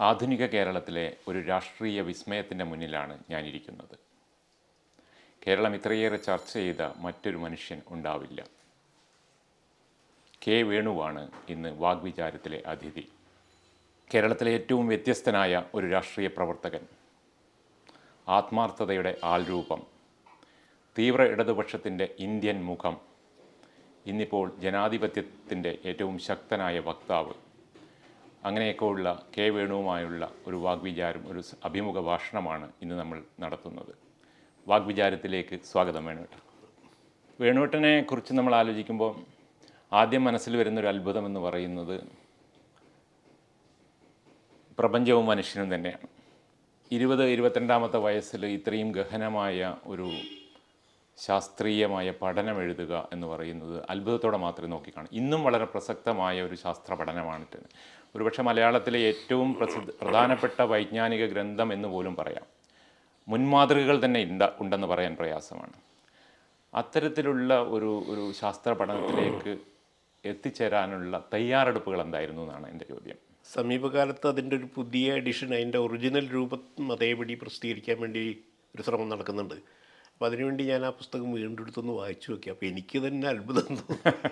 ആധുനിക കേരളത്തിലെ ഒരു രാഷ്ട്രീയ വിസ്മയത്തിന്റെ മുന്നിലാണ് ഞാനിരിക്കുന്നത്. കേരളം ഇത്രയേറെ ചർച്ച ചെയ്ത മറ്റൊരു മനുഷ്യൻ ഉണ്ടാവില്ല. കെ വേണുവാണ് ഇന്ന് വാഗ്വിചാരത്തിലെ അതിഥി. കേരളത്തിലെ ഏറ്റവും വ്യത്യസ്തനായ ഒരു രാഷ്ട്രീയ പ്രവർത്തകൻ. ആത്മാർത്ഥതയുടെ ആൾരൂപം. തീവ്ര ഇടതുപക്ഷത്തിന്റെ ഇന്ത്യൻ മുഖം. ഇന്നിപ്പോൾ ജനാധിപത്യത്തിന്റെ ഏറ്റവും ശക്തനായ വക്താവ്. അങ്ങനെയൊക്കെയുള്ള കെ വേണുവുമായുള്ള ഒരു വാഗ്വിചാരം ഒരു അഭിമുഖ ഭാഷണമാണ് ഇന്ന് നമ്മൾ നടത്തുന്നത്. വാഗ്വിചാരത്തിലേക്ക് സ്വാഗതം വേണുവേട്ടൻ വേണുവേട്ടനെ കുറിച്ച് നമ്മൾ ആലോചിക്കുമ്പോൾ ആദ്യം മനസ്സിൽ വരുന്നൊരു അത്ഭുതം എന്ന് പറയുന്നത് പ്രപഞ്ചവും മനുഷ്യനും തന്നെയാണ്. ഇരുപത് ഇരുപത്തിരണ്ടാമത്തെ വയസ്സിൽ ഇത്രയും ഗഹനമായ ഒരു ശാസ്ത്രീയമായ പഠനം എഴുതുക എന്ന് പറയുന്നത് അത്ഭുതത്തോടെ മാത്രമേ നോക്കിക്കാണൂ. ഇന്നും വളരെ പ്രസക്തമായ ഒരു ശാസ്ത്ര പഠനമാണിത്. ഒരുപക്ഷെ മലയാളത്തിലെ ഏറ്റവും പ്രസിദ്ധ പ്രധാനപ്പെട്ട വൈജ്ഞാനിക ഗ്രന്ഥം എന്ന് പോലും പറയാം. മുൻമാതൃകകൾ തന്നെ ഉണ്ട ഉണ്ടെന്ന് പറയാൻ പ്രയാസമാണ്. അത്തരത്തിലുള്ള ഒരു ഒരു ശാസ്ത്ര പഠനത്തിലേക്ക് എത്തിച്ചേരാനുള്ള തയ്യാറെടുപ്പുകൾ എന്തായിരുന്നു എന്നാണ് എന്റെ ചോദ്യം. സമീപകാലത്ത് അതിന്റെ ഒരു പുതിയ എഡിഷൻ അതിന്റെ ഒറിജിനൽ രൂപം അതേപടി പ്രസിദ്ധീകരിക്കാൻ വേണ്ടി ഒരു ശ്രമം നടക്കുന്നുണ്ട്. അപ്പോൾ അതിനുവേണ്ടി ഞാൻ ആ പുസ്തകം വീണ്ടും എടുത്തൊന്ന് വായിച്ചു നോക്കി. അപ്പോൾ എനിക്ക് തന്നെ അത്ഭുതം തോന്നി.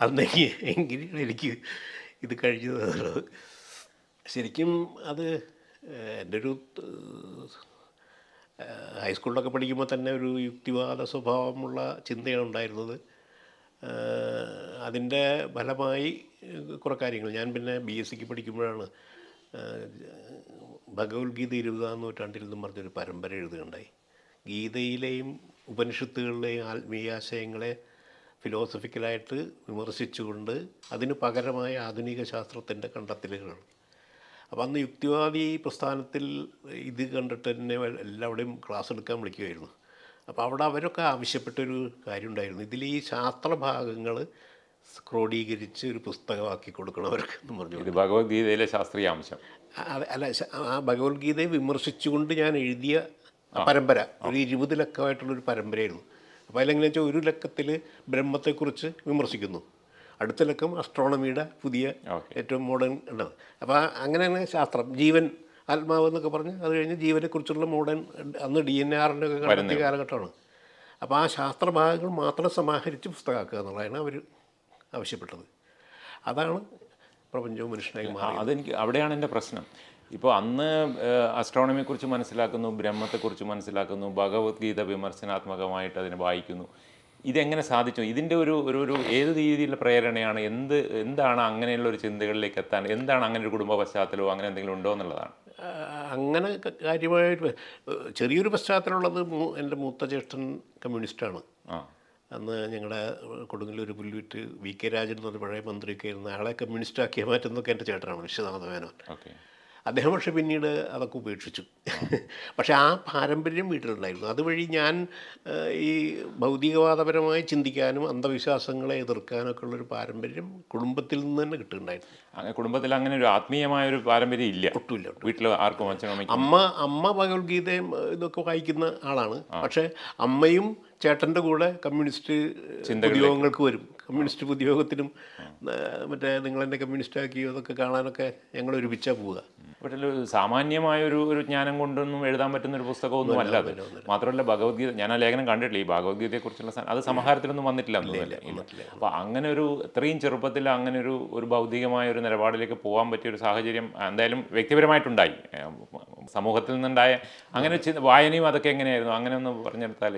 അന്നെങ്കിൽ എങ്ങനെയാണ് എനിക്ക് ഇത് എന്നുള്ളത്. ശരിക്കും അത് എന്റെ ഒരു ഹൈസ്കൂളിലൊക്കെ പഠിക്കുമ്പോൾ തന്നെ ഒരു യുക്തിവാദ സ്വഭാവമുള്ള ചിന്തയാണ് ഉണ്ടായിരുന്നത്. അതിന്റെ ഫലമായി കുറേ കാര്യങ്ങൾ. ഞാൻ പിന്നെ ബി എസ് സിക്ക് പഠിക്കുമ്പോഴാണ് ഭഗവത്ഗീത ഇരുപതാം നൂറ്റാണ്ടിൽ നിന്നും പറഞ്ഞൊരു പരമ്പര എഴുതുകയുണ്ടായി. ഗീതയിലെയും ഉപനിഷത്തുകളിലെയും ആത്മീയാശയങ്ങളെ ഫിലോസഫിക്കലായിട്ട് വിമർശിച്ചുകൊണ്ട് അതിന് പകരമായ ആധുനിക ശാസ്ത്രത്തിന്റെ കണ്ടെത്തലുകളാണ്. അപ്പോൾ അന്ന് യുക്തിവാദി പ്രസ്ഥാനത്തിൽ ഇത് കണ്ടിട്ട് തന്നെ എല്ലാവരുടെയും ക്ലാസ് എടുക്കാൻ വിളിക്കുമായിരുന്നു അപ്പോൾ അവിടെ അവരൊക്കെ ആവശ്യപ്പെട്ടൊരു കാര്യം ഉണ്ടായിരുന്നു ഇതിൽ ഈ ശാസ്ത്രഭാഗങ്ങൾ ക്രോഡീകരിച്ച് ഒരു പുസ്തകമാക്കി കൊടുക്കണം അവർക്ക് എന്ന് പറഞ്ഞു. ഭഗവത്ഗീതയിലെ ശാസ്ത്രീയ അംശം. അല്ല ആ ഭഗവത്ഗീതയെ വിമർശിച്ചുകൊണ്ട് ഞാൻ എഴുതിയ പരമ്പര ഒരു ഇരുപതിലക്കമായിട്ടുള്ളൊരു പരമ്പരയായിരുന്നു. അപ്പോൾ അതിലെങ്ങനെ വെച്ചാൽ ഒരു ലക്കത്തിൽ ബ്രഹ്മത്തെക്കുറിച്ച് വിമർശിക്കുന്നു. അടുത്ത ലക്കം അസ്ട്രോണമിയുടെ പുതിയ ഏറ്റവും മോഡേൺ ഉള്ളത്. അപ്പോൾ അങ്ങനെയാണ് ശാസ്ത്രം ജീവൻ ആത്മാവ് എന്നൊക്കെ പറഞ്ഞ് അത് കഴിഞ്ഞ് ജീവനെക്കുറിച്ചുള്ള മോഡേൺ അന്ന് ഡി എൻ ആറിന്റെ ഒക്കെ കണ്ടെത്തിയ കാലഘട്ടമാണ്. അപ്പോൾ ആ ശാസ്ത്രഭാഗങ്ങൾ മാത്രം സമാഹരിച്ച് പുസ്തകമാക്കുക എന്നുള്ളതാണ് അവർ ആവശ്യപ്പെട്ടത്. അതാണ് പ്രപഞ്ചവും മനുഷ്യനായി മാറി അതെനിക്ക് അവിടെയാണ് എന്റെ പ്രശ്നം. ഇപ്പോൾ അന്ന് അസ്ട്രോണമിയെക്കുറിച്ച് മനസ്സിലാക്കുന്നു ബ്രഹ്മത്തെക്കുറിച്ച് മനസ്സിലാക്കുന്നു ഭഗവത്ഗീത വിമർശനാത്മകമായിട്ട് അതിനെ വായിക്കുന്നു. ഇതെങ്ങനെ സാധിച്ചു? ഇതിന്റെ ഒരു ഒരു ഒരു ഏത് രീതിയിലുള്ള പ്രേരണയാണ്? എന്ത് എന്താണ് അങ്ങനെയുള്ള ഒരു ചിന്തകളിലേക്ക് എത്താൻ? എന്താണ് അങ്ങനെ ഒരു കുടുംബ പശ്ചാത്തലമോ അങ്ങനെ എന്തെങ്കിലും ഉണ്ടോ എന്നുള്ളതാണ്. അങ്ങനെ കാര്യമായിട്ട് ചെറിയൊരു പശ്ചാത്തലമുള്ളത് എന്റെ മൂത്ത ജ്യേഷ്ഠൻ കമ്മ്യൂണിസ്റ്റാണ്. ആ. അന്ന് ഞങ്ങളുടെ കൊടുങ്ങല്ലൂർ പുല്ലുവിറ്റ് വി കെ രാജൻ എന്ന് പറഞ്ഞ പഴയ മന്ത്രിയൊക്കെ ആയിരുന്നു. അയാളെ കമ്മ്യൂണിസ്റ്റാക്കിയ മാറ്റുന്നൊക്കെ എന്റെ ചേട്ടനാണ് വിശ്വനാഥ മേനോൻ. ഓക്കെ. അദ്ദേഹം പക്ഷേ പിന്നീട് അതൊക്കെ ഉപേക്ഷിച്ചു. പക്ഷേ ആ പാരമ്പര്യം വീട്ടിലുണ്ടായിരുന്നു. അതുവഴി ഞാൻ ഈ ഭൗതികവാദപരമായി ചിന്തിക്കാനും അന്ധവിശ്വാസങ്ങളെ എതിർക്കാനൊക്കെ ഉള്ളൊരു പാരമ്പര്യം കുടുംബത്തിൽ നിന്ന് തന്നെ കിട്ടുന്നുണ്ടായിരുന്നു. അങ്ങനെ കുടുംബത്തിൽ അങ്ങനെ ഒരു ആത്മീയമായ ഒരു പാരമ്പര്യം ഇല്ല. ഒട്ടുമില്ല വീട്ടിൽ ആർക്കും അച്ഛനും അമ്മ അമ്മ ഭഗവത്ഗീതയും ഇതൊക്കെ വായിക്കുന്ന ആളാണ്. പക്ഷേ അമ്മയും ചേട്ടന്റെ കൂടെ കമ്മ്യൂണിസ്റ്റ് പൊതുയോഗങ്ങൾക്ക് വരും. കമ്മ്യൂണിസ്റ്റ് പൊതുയോഗത്തിനും ഏഹ്, മറ്റേ നിങ്ങളെന്നെ കമ്മ്യൂണിസ്റ്റ് ആക്കിയോ അതൊക്കെ കാണാനൊക്കെ ഞങ്ങൾ ഒരുമിച്ചാണ് പോവുക. ഒരു സാമാന്യമായ ഒരു ഒരു ജ്ഞാനം കൊണ്ടൊന്നും എഴുതാൻ പറ്റുന്ന ഒരു പുസ്തകമൊന്നും അല്ല അത് മാത്രമല്ല ഭഗവത്ഗീത ഞാൻ ആ ലേഖനം കണ്ടിട്ടില്ല. ഈ ഭഗവത്ഗീതയെക്കുറിച്ചുള്ള അത് സമാഹാരത്തിലൊന്നും വന്നിട്ടില്ല അപ്പോൾ അങ്ങനെ ഒരു ഇത്രയും ചെറുപ്പത്തിൽ അങ്ങനെ ഒരു ഒരു ഭൗതികമായ ഒരു നിലപാടിലേക്ക് പോകാൻ പറ്റിയ ഒരു സാഹചര്യം എന്തായാലും വ്യക്തിപരമായിട്ടുണ്ടായി. സമൂഹത്തിൽ നിന്നുണ്ടായ അങ്ങനെ വായനയും അതൊക്കെ എങ്ങനെയായിരുന്നു? അങ്ങനെ ഒന്ന് പറഞ്ഞെടുത്താൽ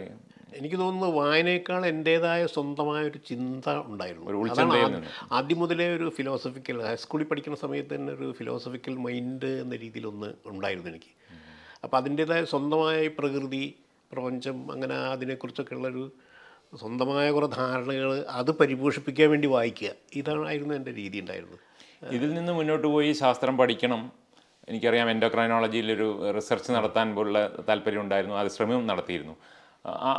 എനിക്ക് തോന്നുന്നത് വായനയേക്കാൾ എന്റേതായ സ്വന്തമായ ഒരു ചിന്ത ഉണ്ടായിരുന്നു. ഒരു അതാണ് ആദ്യം- മുതലേ ഒരു ഫിലോസഫിക്കൽ ഹൈസ്കൂളിൽ പഠിക്കുന്ന സമയത്ത് തന്നെ ഒരു ഫിലോസഫിക്കൽ മൈൻഡ് എന്ന രീതിയിലൊന്ന് ഉണ്ടായിരുന്നു എനിക്ക്. അപ്പോൾ അതിന്റേതായ സ്വന്തമായ പ്രകൃതി പ്രപഞ്ചം അങ്ങനെ അതിനെക്കുറിച്ചൊക്കെ ഉള്ളൊരു സ്വന്തമായ കുറേ ധാരണകൾ അത് പരിപോഷിപ്പിക്കാൻ വേണ്ടി വായിക്കുക. ഇതായിരുന്നു എന്റെ രീതി ഉണ്ടായിരുന്നത്. ഇതിൽ നിന്ന് മുന്നോട്ട് പോയി ശാസ്ത്രം പഠിക്കണം. എനിക്കറിയാം എൻഡോക്രൈനോളജിയിലൊരു റിസർച്ച് നടത്താൻ പോലുള്ള താല്പര്യം ഉണ്ടായിരുന്നു. അത് ശ്രമം നടത്തിയിരുന്നു.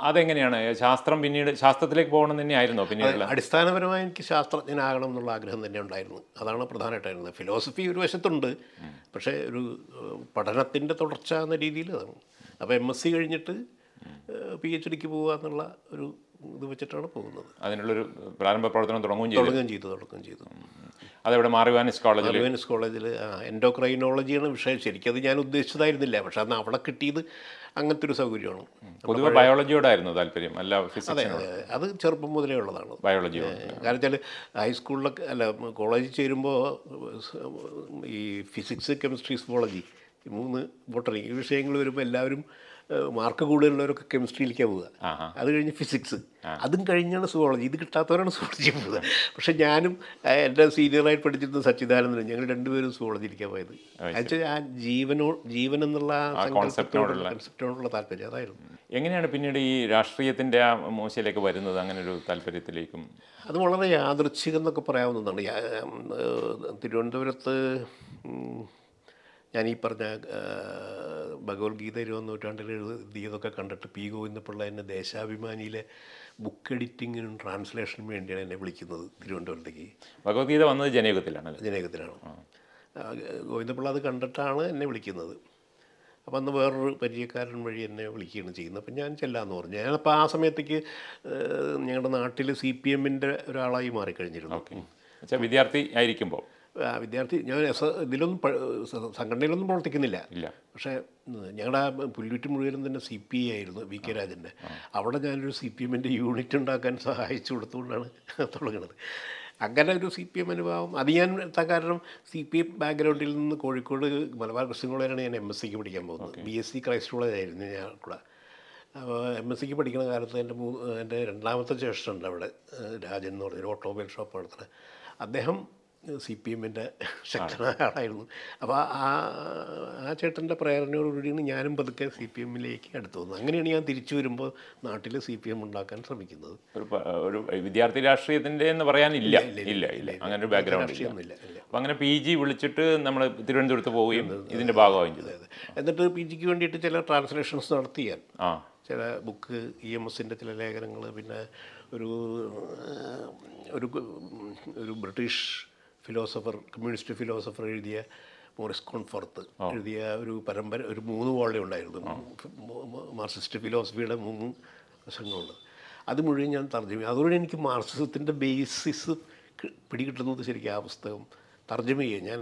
അതെങ്ങനെയാണ്? ശാസ്ത്രം പിന്നീട് ശാസ്ത്രത്തിലേക്ക് പോകണം തന്നെയായിരുന്നോ പിന്നീട് അടിസ്ഥാനപരമായി എനിക്ക് ശാസ്ത്രജ്ഞനാകണം എന്നുള്ള ആഗ്രഹം തന്നെ ഉണ്ടായിരുന്നു അതാണ് പ്രധാനമായിട്ടായിരുന്നത്. ഫിലോസഫി ഒരു വശത്തുണ്ട് പക്ഷേ ഒരു പഠനത്തിന്റെ തുടർച്ച എന്ന രീതിയിൽ അതാണ്. അപ്പോൾ എം എസ് സി കഴിഞ്ഞിട്ട് പി എച്ച് ഡിക്ക് പോകുക എന്നുള്ള ഒരു ഇത് വെച്ചിട്ടാണ് പോകുന്നത്. അതിനുള്ളൊരു പ്രാരംഭ പ്രവർത്തനം തുടങ്ങുകയും ചെയ്തു. തുടങ്ങുകയും ചെയ്തു തുടങ്ങുകയും ചെയ്തു. അതെവിടെ? മാറിവാനിസ് കോളേജിൽ മാറിവാനിസ് കോളേജിൽ എൻഡോക്രൈനോളജിയാണ് വിഷയം ശരിക്കും അത് ഞാൻ ഉദ്ദേശിച്ചതായിരുന്നില്ല. പക്ഷെ അന്ന് അവിടെ കിട്ടിയത് അങ്ങനത്തെ ഒരു സൗകര്യമാണ്. പൊതുവെ ബയോളജിയോടായിരുന്നു താല്പര്യം. അല്ല ഫിസിക്സ് അതെ, അത് ചെറുപ്പം മുതലേ ഉള്ളതാണ്. ബയോളജി കാരണം വെച്ചാൽ ഹൈസ്കൂളിലൊക്കെ അല്ല കോളേജിൽ ചേരുമ്പോൾ ഈ ഫിസിക്സ് കെമിസ്ട്രി സുവോളജി മൂന്ന് ബോട്ടണി ഈ വിഷയങ്ങൾ വരുമ്പോൾ എല്ലാവരും മാർക്ക് കൂടുതലുള്ളവരൊക്കെ കെമിസ്ട്രിയിലേക്കാണ് പോവുക. അത് കഴിഞ്ഞ് ഫിസിക്സ് അതും കഴിഞ്ഞാണ് സുവോളജി ഇത് കിട്ടാത്തവരാണ് സുവോളജി പോവുക. പക്ഷെ ഞാനും എന്റെ സീനിയറായിട്ട് പഠിച്ചിരുന്ന സച്ചിദാനന്ദനും ഞങ്ങൾ രണ്ടുപേരും സുവോളജിയിലേക്കാണ് പോയത്. എന്നുവെച്ചാൽ ആ ജീവനോ ജീവൻ എന്നുള്ള കോൺസെപ്റ്റിനോടുള്ള കൺസെപ്റ്റിനോടുള്ള താല്പര്യം. അതായിരുന്നു. എങ്ങനെയാണ് പിന്നീട് ഈ രാഷ്ട്രീയത്തിന്റെ ആ മൂശയിലേക്ക് വരുന്നത്? അങ്ങനെ ഒരു താല്പര്യത്തിലേക്കും. അത് വളരെ യാദൃച്ഛികം എന്നൊക്കെ പറയാവുന്നതാണ്. തിരുവനന്തപുരത്ത് ഞാൻ ഈ പറഞ്ഞ ഭഗവത്ഗീത ഇരുപത് നൂറ്റാണ്ടിൽ എഴുതിയതൊക്കെ കണ്ടിട്ട് പി ഗോവിന്ദപിള്ള എന്നെ ദേശാഭിമാനിയിലെ ബുക്ക് എഡിറ്റിങ്ങിനും ട്രാൻസ്ലേഷനും വേണ്ടിയാണ് എന്നെ വിളിക്കുന്നത് തിരുവനന്തപുരത്തേക്ക്. ഭഗവത്ഗീത വന്നത് ജനയുഗത്തിലാണ് ജനയുഗത്തിലാണ്. ഗോവിന്ദപിള്ള അത് കണ്ടിട്ടാണ് എന്നെ വിളിക്കുന്നത്. അപ്പം അന്ന് വേറൊരു പരിചയക്കാരൻ വഴി എന്നെ വിളിക്കുകയാണ് ചെയ്യുന്നത്. അപ്പം ഞാൻ ചെല്ലാന്ന് പറഞ്ഞു. ഞാനപ്പോൾ ആ സമയത്തേക്ക് ഞങ്ങളുടെ നാട്ടിൽ സി പി എമ്മിന്റെ ഒരാളായി മാറിക്കഴിഞ്ഞിരുന്നു. വിദ്യാർത്ഥി ആയിരിക്കുമ്പോൾ വിദ്യാർത്ഥി ഞാൻ എസ് ഇതിലൊന്നും സംഘടനയിലൊന്നും പ്രവർത്തിക്കുന്നില്ല. പക്ഷേ ഞങ്ങളുടെ ആ പുല്ലുറ്റി മുഴുവനും തന്നെ സി പി ഐ ആയിരുന്നു വി കെ രാജന്റെ അവിടെ ഞാനൊരു സി പി എമ്മിന്റെ യൂണിറ്റ് ഉണ്ടാക്കാൻ സഹായിച്ചു കൊടുത്തുകൊണ്ടാണ് തുടങ്ങുന്നത് അങ്ങനെ ഒരു സി പി എം അനുഭവം അത് ഞാൻ എത്താൻ കാരണം സി പി എം ബാക്ക്ഗ്രൗണ്ടിൽ നിന്ന് കോഴിക്കോട് മലബാർ ക്രിസ്ത്യൻ കോളേജാണ് ഞാൻ എം എസ് സിക്ക് പഠിക്കാൻ പോകുന്നത്. ബി എസ് സി ക്രൈസ്റ്റ് കോളേജായിരുന്നു ഞാൻ കൂടെ. അപ്പോൾ എം എസ് സിക്ക് പഠിക്കുന്ന കാലത്ത് എന്റെ മൂന്ന് എന്റെ രണ്ടാമത്തെ ജ്യേഷ്ഠനുണ്ട് അവിടെ രാജൻ എന്ന് പറഞ്ഞൊരു ഓട്ടോമൊബൈൽ ഷോപ്പ് നടത്തുന്നത്. അദ്ദേഹം സി പി എമ്മിന്റെ ശക്തനായ ആളായിരുന്നു അപ്പോൾ ആ ആ ചേട്ടന്റെ പ്രേരണയോടുകൂടിയാണ് ഞാനും പതുക്കെ സി പി എമ്മിലേക്ക് അടുത്തു വന്നത്. അങ്ങനെയാണ് ഞാൻ തിരിച്ചു വരുമ്പോൾ നാട്ടിൽ സി പി എം ഉണ്ടാക്കാൻ ശ്രമിക്കുന്നത്. ഒരു ഒരു വിദ്യാർത്ഥി രാഷ്ട്രീയത്തിന്റെ എന്ന് പറയാനില്ല. ഇല്ല ഇല്ല അങ്ങനെ ഒരു ബാക്ക്ഗ്രൗണ്ട് ഇല്ല. അപ്പോൾ അങ്ങനെ പി ജി വിളിച്ചിട്ട് നമ്മൾ തിരുവനന്തപുരത്ത് പോവുകയും ഇതിന്റെ ഭാഗമായും ചെയ്തത് എന്നിട്ട് പി ജിക്ക് വേണ്ടിയിട്ട് ചില ട്രാൻസ്ലേഷൻസ് നടത്തിയാൽ ആ. ചില ബുക്ക് ഇ എം എസിന്റെ ചില ലേഖനങ്ങൾ പിന്നെ ഒരു ഒരു ഒരു ബ്രിട്ടീഷ് ഫിലോസഫർ കമ്മ്യൂണിസ്റ്റ് ഫിലോസഫർ എഴുതിയ മോറിസ് കോൺഫോർത്ത് എഴുതിയ ഒരു പരമ്പര ഒരു മൂന്ന് വോളി ഉണ്ടായിരുന്നു. മാർക്സിസ്റ്റ് ഫിലോസഫിയുടെ മൂന്ന് വശങ്ങളുണ്ട് അത് മുഴുവൻ ഞാൻ തർജമ അതുകൊണ്ട് എനിക്ക് മാർക്സിസത്തിന്റെ ബേസിസ് പിടികിട്ടുന്നത് ശരിക്കും ആ പുസ്തകം തർജമ ചെയ്യുക. ഞാൻ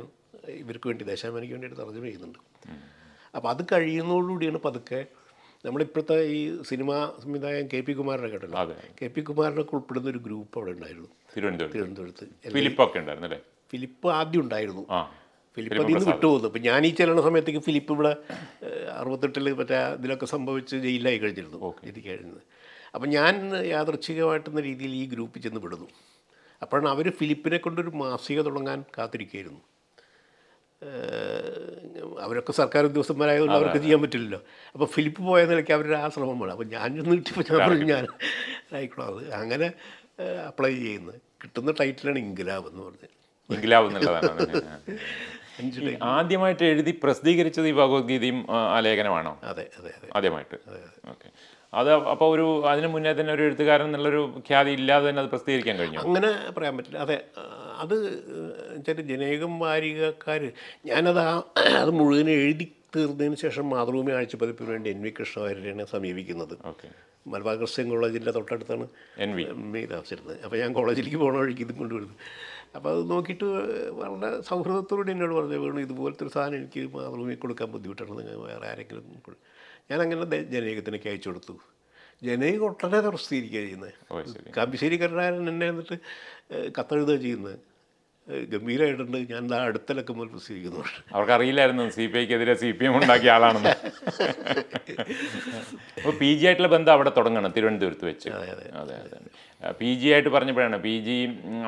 ഇവർക്ക് വേണ്ടി ദശാമനിക്ക് വേണ്ടിയിട്ട് തർജമ ചെയ്യുന്നുണ്ട്. അപ്പോൾ അത് കഴിയുന്നതോടുകൂടിയാണ് പതുക്കെ നമ്മളിപ്പോഴത്തെ ഈ സിനിമാ സംവിധായകൻ കെ പി കുമാരനെ കേട്ടല്ലോ. കെ പി കുമാരനൊക്കെ ഉൾപ്പെടുന്ന ഒരു ഗ്രൂപ്പ് അവിടെ ഉണ്ടായിരുന്നു. തിരുവനന്തപുരത്ത്. തിരുവനന്തപുരത്ത്. ഫിലിപ്പൊക്കെ ഉണ്ടായിരുന്നു അല്ലേ ഫിലിപ്പ് ആദ്യം ഉണ്ടായിരുന്നു. ഫിലിപ്പ് അതിൽ നിന്ന് വിട്ടുപോകുന്നു. അപ്പം ഞാൻ ഈ ചെല്ലണ സമയത്തേക്ക് ഫിലിപ്പ് ഇവിടെ അറുപത്തെട്ടിൽ മറ്റേ ഇതിലൊക്കെ സംഭവിച്ച് ജയിലിലായി കഴിഞ്ഞിരുന്നു. കഴിഞ്ഞത്. അപ്പം ഞാൻ യാദൃച്ഛികമായിട്ടുന്ന രീതിയിൽ ഈ ഗ്രൂപ്പിൽ ചെന്ന് വിടുന്നു. അപ്പോഴാണ് അവർ ഫിലിപ്പിനെ കൊണ്ടൊരു മാസിക തുടങ്ങാൻ കാത്തിരിക്കുകയായിരുന്നു. അവരൊക്കെ സർക്കാർ ഉദ്യോഗസ്ഥന്മാരായതുകൊണ്ട് അവർക്ക് ചെയ്യാൻ പറ്റില്ലല്ലോ. അപ്പോൾ ഫിലിപ്പ് പോയ നിലയ്ക്ക് അവരുടെ ആ ശ്രമം വേണം. അപ്പോൾ ഞാൻ ചെന്ന് കിട്ടിയപ്പോൾ ഞാൻ പറഞ്ഞു ഞാൻ ആയിക്കോളാം. അത് അങ്ങനെ അപ്ലൈ ചെയ്യുന്നത് കിട്ടുന്ന ടൈറ്റിലാണ് ഇൻഗ്ലാബ് എന്ന് പറഞ്ഞത്. ഇംഗ്ലാവ് എന്നുള്ളതാണ്. ആദ്യമായിട്ട് എഴുതി പ്രസിദ്ധീകരിച്ചത് ഈ ഭഗവത്ഗീതയും ആ, ആ ലേഖനമാണോ? അതെ അതെ അതെ. ആദ്യമായിട്ട്. ഓക്കെ. അത് അപ്പോൾ ഒരു അതിന് മുന്നേ തന്നെ ഒരു എഴുത്തുകാരൻ എന്നുള്ളൊരു ഖ്യാതി ഇല്ലാതെ തന്നെ അത് പ്രസിദ്ധീകരിക്കാൻ കഴിഞ്ഞു? അങ്ങനെ പറയാൻ പറ്റില്ല. അതെ അത് വെച്ചാൽ ജനേകം വാരികക്കാർ ഞാനത് ആ അത് മുഴുവൻ എഴുതി തീർന്നതിന് ശേഷം മാതൃഭൂമി ആഴ്ചപ്പതിപ്പിന് വേണ്ടി എൻ വി കൃഷ്ണവാര്യരെയാണ് സമീപിക്കുന്നത്. ഓക്കെ. മലബാർ ക്രിസ്ത്യൻ കോളേജിന്റെ തൊട്ടടുത്താണ് എൻ വി. എം വി താമസിച്ചിരുന്നത്. അപ്പോൾ ഞാൻ കോളേജിലേക്ക് പോകണ വഴിക്ക് ഇതും കൊണ്ടുവരുന്നു. അപ്പോൾ അത് നോക്കിയിട്ട് വളരെ സൗഹൃദത്തോടെ എന്നോട് പറഞ്ഞു വേണു ഇതുപോലത്തെ ഒരു സാധനം എനിക്ക് മാതൃഭൂമി കൊടുക്കാൻ ബുദ്ധിമുട്ടാണ് നിങ്ങൾ വേറെ ആരെങ്കിലും കൊടു-" ഞാനങ്ങനെ ജനകത്തിനൊക്കെ അയച്ചു കൊടുത്തു. ജനേകം ഒട്ടനെ പ്രസിദ്ധീകരിക്കുക ചെയ്യുന്നത്. ഓ ശരി. കാമ്പിശ്ശേരി കരുണാകരൻ എന്നെ എന്നിട്ട് കത്തെഴുതുക ചെയ്യുന്നത്. ഗംഭീരമായിട്ടുണ്ട് ഞാൻ ആ അടുത്തലൊക്കെ മുതൽ പ്രസിദ്ധീകരിക്കുന്നു. അവർക്ക് അറിയില്ലായിരുന്നു സി പി ഐക്കെതിരെ സി പി എം ഉണ്ടാക്കിയ ആളാണെന്ന്. അപ്പോൾ പി ജി ആയിട്ടുള്ള ബന്ധം അവിടെ തുടങ്ങണം തിരുവനന്തപുരത്ത് വെച്ച്. അതെ. അതെ അതെ. പി ജി ആയിട്ട് പറഞ്ഞപ്പോഴാണ് പി ജി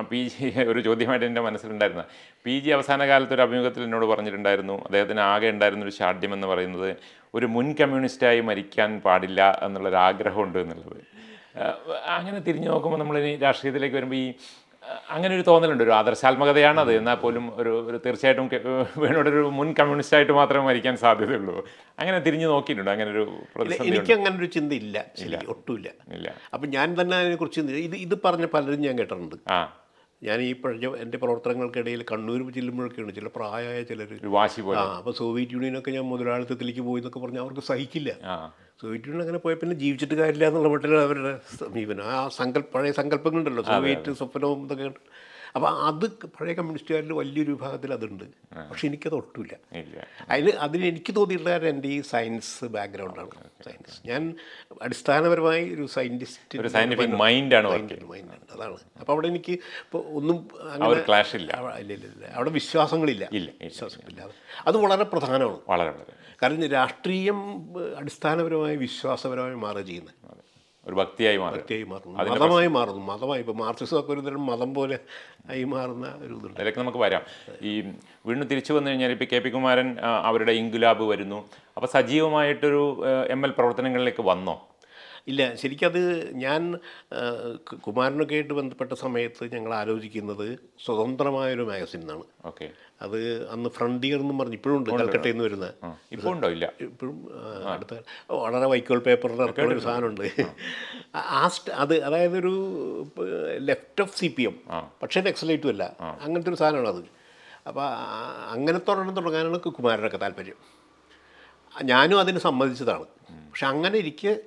പി ജി ഒരു ചോദ്യമായിട്ട് എന്റെ മനസ്സിലുണ്ടായിരുന്നത് പി ജി അവസാന കാലത്ത് ഒരു അഭിമുഖത്തിൽ എന്നോട് പറഞ്ഞിട്ടുണ്ടായിരുന്നു അദ്ദേഹത്തിന് ആകെ ഉണ്ടായിരുന്ന ഒരു ഷാഢ്യം എന്ന് പറയുന്നത് ഒരു മുൻ കമ്മ്യൂണിസ്റ്റായി മരിക്കാൻ പാടില്ല എന്നുള്ളൊരു ആഗ്രഹമുണ്ട് എന്നുള്ളത് അങ്ങനെ തിരിഞ്ഞു നോക്കുമ്പോൾ നമ്മളിനി രാഷ്ട്രീയത്തിലേക്ക് വരുമ്പോൾ ഈ അങ്ങനെ ഒരു തോന്നലുണ്ട്. ഒരു ആദർശാത്മകതയാണ് അത്. എന്നാൽ പോലും ഒരു ഒരു തീർച്ചയായിട്ടും വേണോട് ഒരു മുൻ കമ്മ്യൂണിസ്റ്റ് ആയിട്ട് മാത്രമേ മരിക്കാൻ സാധ്യതയുള്ളൂ. അങ്ങനെ തിരിഞ്ഞു നോക്കിയിട്ടുണ്ട്. അങ്ങനെ ഒരു എനിക്ക് അങ്ങനെ ഒരു ചിന്ത ഇല്ല. ഒട്ടുമില്ല. ഇല്ല. അപ്പം ഞാൻ തന്നെ അതിനെക്കുറിച്ച് കുറിച്ച് ഇത് ഇത് പറഞ്ഞ പലരും ഞാൻ കേട്ടിട്ടുണ്ട്. ആ. ഞാൻ ഈ പഴയ എന്റെ പ്രവർത്തനങ്ങൾക്കിടയിൽ കണ്ണൂർ ചെല്ലുമ്പോഴൊക്കെയാണ് ചില പ്രായമായ ചിലർ. വാശി പോലെ. ആ അപ്പോൾ സോവിയറ്റ് യൂണിയനൊക്കെ ഞാൻ മുതലാളിത്തത്തിലേക്ക് പോയി എന്നൊക്കെ പറഞ്ഞാൽ അവർക്ക് സഹിക്കില്ല. സോവിയറ്റ് യൂണിയൻ അങ്ങനെ പോയ പിന്നെ ജീവിച്ചിട്ട് കാര്യമില്ല എന്നുള്ള മട്ടിൽ അവരുടെ സമീപനം. ആ സങ്കല്പ പഴയ സങ്കല്പങ്ങളുണ്ടല്ലോ. സോവിയറ്റ് സ്വപ്നവും ഇതൊക്കെ. അപ്പോൾ അത് പഴയ കമ്മ്യൂണിസ്റ്റുകാരിൽ വലിയൊരു വിഭാഗത്തിൽ അതുണ്ട്. പക്ഷെ എനിക്കത് ഒട്ടുമില്ല. അതിന് അതിന് എനിക്ക് തോന്നിയിട്ടുള്ള എന്റെ ഈ സയൻസ് ബാക്ക്ഗ്രൗണ്ടാണ് സയൻസ്. ഞാൻ അടിസ്ഥാനപരമായി ഒരു സയന്റിസ്റ്റ് ഒരു മൈൻഡാണ് അതാണ്. അപ്പോൾ അവിടെ എനിക്ക് ഇപ്പോൾ ഒന്നും അങ്ങനെ ക്ലാഷ് ഇല്ല. ഇല്ല ഇല്ല അവിടെ വിശ്വാസങ്ങളില്ല. ഇല്ല വിശ്വാസങ്ങളില്ല അത് വളരെ പ്രധാനമാണ്. വളരെ കാരണം രാഷ്ട്രീയം അടിസ്ഥാനപരമായി വിശ്വാസപരമായി മാറുക ചെയ്യുന്നത്. ഒരു ഭക്തിയായി മാറി ഭക്തിയായി മാറുന്നു. മതമായി മാറുന്നു. മതമായി ഇപ്പോൾ മാർക്സിസം ഒക്കെ ഒരു തരം മതം പോലെ ആയി മാറുന്ന ഒരു ഇതുണ്ട്. അതിലേക്ക് നമുക്ക് വരാം. ഈ വീണ്ടും തിരിച്ചു വന്നു കഴിഞ്ഞാൽ ഇപ്പോൾ കെ പി കുമാരൻ അവരുടെ ഇൻകുലാബ് വരുന്നു. അപ്പോൾ സജീവമായിട്ടൊരു എം എൽ പ്രവർത്തനങ്ങളിലേക്ക് വന്നോ? ഇല്ല ശരിക്കത് ഞാൻ കുമാരനൊക്കെ ആയിട്ട് ബന്ധപ്പെട്ട സമയത്ത് ഞങ്ങൾ ആലോചിക്കുന്നത് സ്വതന്ത്രമായൊരു മാഗസിൻ എന്നാണ് ഓക്കെ. അത് അന്ന് ഫ്രണ്ടിയർ എന്നും പറഞ്ഞ് ഇപ്പോഴും ഉണ്ട് കൽക്കട്ടയിൽ നിന്ന് വരുന്ന. ഇപ്പോൾ ഉണ്ടോ ഇല്ല? ഇപ്പോഴും അടുത്ത വളരെ വൈക്കോൾ പേപ്പറിന്റെ ഇറക്കുന്ന ഒരു സാധനമുണ്ട്. ആ- ആ സ്റ്റ- അത് അതായത് ഒരു left of C P M പക്ഷേ നക്സലൈറ്റും അല്ല. അങ്ങനത്തെ ഒരു സാധനമാണ് അത്. അപ്പോൾ അങ്ങനത്തെ ഒരെണ്ണം തുടങ്ങാനാണ് കുമാരനൊക്കെ താല്പര്യം. ഞാനും അതിന് സമ്മതിച്ചതാണ്. പക്ഷെ അങ്ങനെ ഇരിക്കെ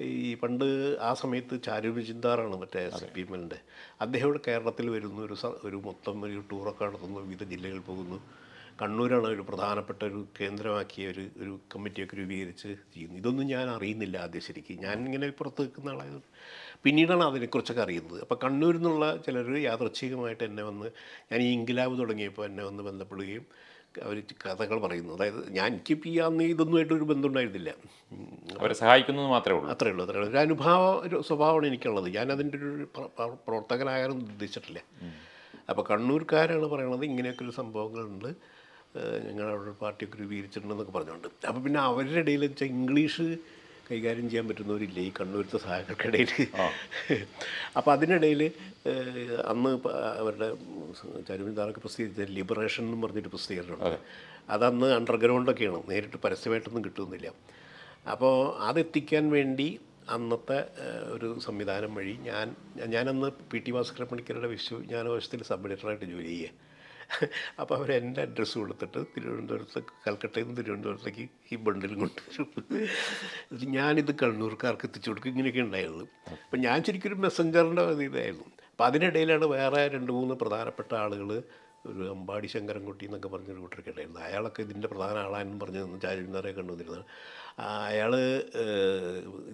ഈ പണ്ട് ആ സമയത്ത് ചാരു ചിന്താറാണ് മറ്റേ സി പി എം എല്ലിന്റെ അദ്ദേഹം ഇവിടെ കേരളത്തിൽ വരുന്നു ഒരു ഒരു മൊത്തം ഒരു ടൂറൊക്കെ നടത്തുന്നു വിവിധ ജില്ലകളിൽ പോകുന്നു. കണ്ണൂരാണ് ഒരു പ്രധാനപ്പെട്ട ഒരു കേന്ദ്രമാക്കിയ ഒരു ഒരു കമ്മിറ്റിയൊക്കെ രൂപീകരിച്ച് ചെയ്യുന്നു ഇതൊന്നും ഞാൻ അറിയുന്നില്ല ആദ്യം ശരിക്കും. ഞാൻ ഇങ്ങനെ പുറത്ത് നിൽക്കുന്ന ആളായത് പിന്നീടാണ് അതിനെക്കുറിച്ചൊക്കെ അറിയുന്നത്. അപ്പോൾ കണ്ണൂരിൽ നിന്നുള്ള ചിലർ യാദൃച്ഛികമായിട്ട് എന്നെ വന്ന് ഞാൻ ഈ ഇൻകിലാബ് തുടങ്ങിയപ്പോൾ എന്നെ വന്ന് ബന്ധപ്പെടുകയും അവർ കഥകൾ പറയുന്നു. അതായത് ഞാൻ എനിക്ക് ഈ അന്ന് ഇതൊന്നുമായിട്ടൊരു ബന്ധം ഉണ്ടായിരുന്നില്ല. ഉം. അവരെ സഹായിക്കുന്നു മാത്രമേ ഉള്ളൂ. അത്രേ ഉള്ളൂ അത്രേ ഉള്ളൂ. ഒരു അനുഭാവ ഒരു സ്വഭാവമാണ് എനിക്കുള്ളത്. ഞാൻ അതിന്റെ ഒരു പ്ര- പ്ര- പ്രവർത്തകനാകാനും ഉദ്ദേശിച്ചിട്ടില്ല. അപ്പോൾ കണ്ണൂർക്കാരാണ് പറയണത് ഇങ്ങനെയൊക്കെ ഒരു സംഭവങ്ങളുണ്ട്. ഞങ്ങൾ ഞങ്ങളവിടെ ഒരു പാർട്ടിയൊക്കെ രൂപീകരിച്ചിട്ടുണ്ടെന്നൊക്കെ പറഞ്ഞുകൊണ്ട്. അപ്പോൾ പിന്നെ അവരുടെ ഇടയിൽ വെച്ചാൽ ഇംഗ്ലീഷ് കൈകാര്യം ചെയ്യാൻ പറ്റുന്നവരില്ല ഈ കണ്ണൂരത്തെ സഹായങ്ങൾക്കിടയിൽ? അപ്പോൾ അതിനിടയിൽ അന്ന് അവരുടെ ചരുവിന്താറൊക്കെ പ്രസിദ്ധീകരിച്ച ലിബറേഷൻ എന്ന് പറഞ്ഞൊരു പ്രസിദ്ധീകരണമുണ്ട്. അതന്ന് അണ്ടർഗ്രൗണ്ടൊക്കെയാണ് നേരിട്ട് പരസ്യമായിട്ടൊന്നും കിട്ടുന്നില്ല. അപ്പോൾ അതെത്തിക്കാൻ വേണ്ടി അന്നത്തെ ഒരു സംവിധാനം വഴി ഞാൻ ഞാനന്ന് പി ടി ഭാസ്കര പണിക്കരുടെ വിശ്വവിജ്ഞാനകോശത്തിൽ സബ് എഡിറ്ററായിട്ട് ജോലി ചെയ്യുക അപ്പോൾ അവർ എന്റെ അഡ്രസ്സ് കൊടുത്തിട്ട് തിരുവനന്തപുരത്ത് കൽക്കട്ടയിൽ നിന്ന് തിരുവനന്തപുരത്തേക്ക് ഈ ബണ്ടിൽ കൊണ്ടുവരും. ഞാനിത് കണ്ണൂർക്കാർക്ക് എത്തിച്ചു കൊടുക്കും. ഇങ്ങനെയൊക്കെ ഉണ്ടായിരുന്നു അപ്പം ഞാൻ ശരിക്കും ഒരു മെസ്സഞ്ചറിന്റെ ഇതായിരുന്നു. അപ്പം അതിനിടയിലാണ് വേറെ രണ്ട് മൂന്ന് പ്രധാനപ്പെട്ട ആളുകൾ ഒരു അമ്പാടി ശങ്കരൻകുട്ടി എന്നൊക്കെ പറഞ്ഞൊരു കൂട്ടരൊക്കെ ഉണ്ടായിരുന്നു. അയാളൊക്കെ ഇതിന്റെ പ്രധാന ആളാണെന്ന് പറഞ്ഞ് നിന്ന് കണ്ടുവന്നിരുന്നത് അയാൾ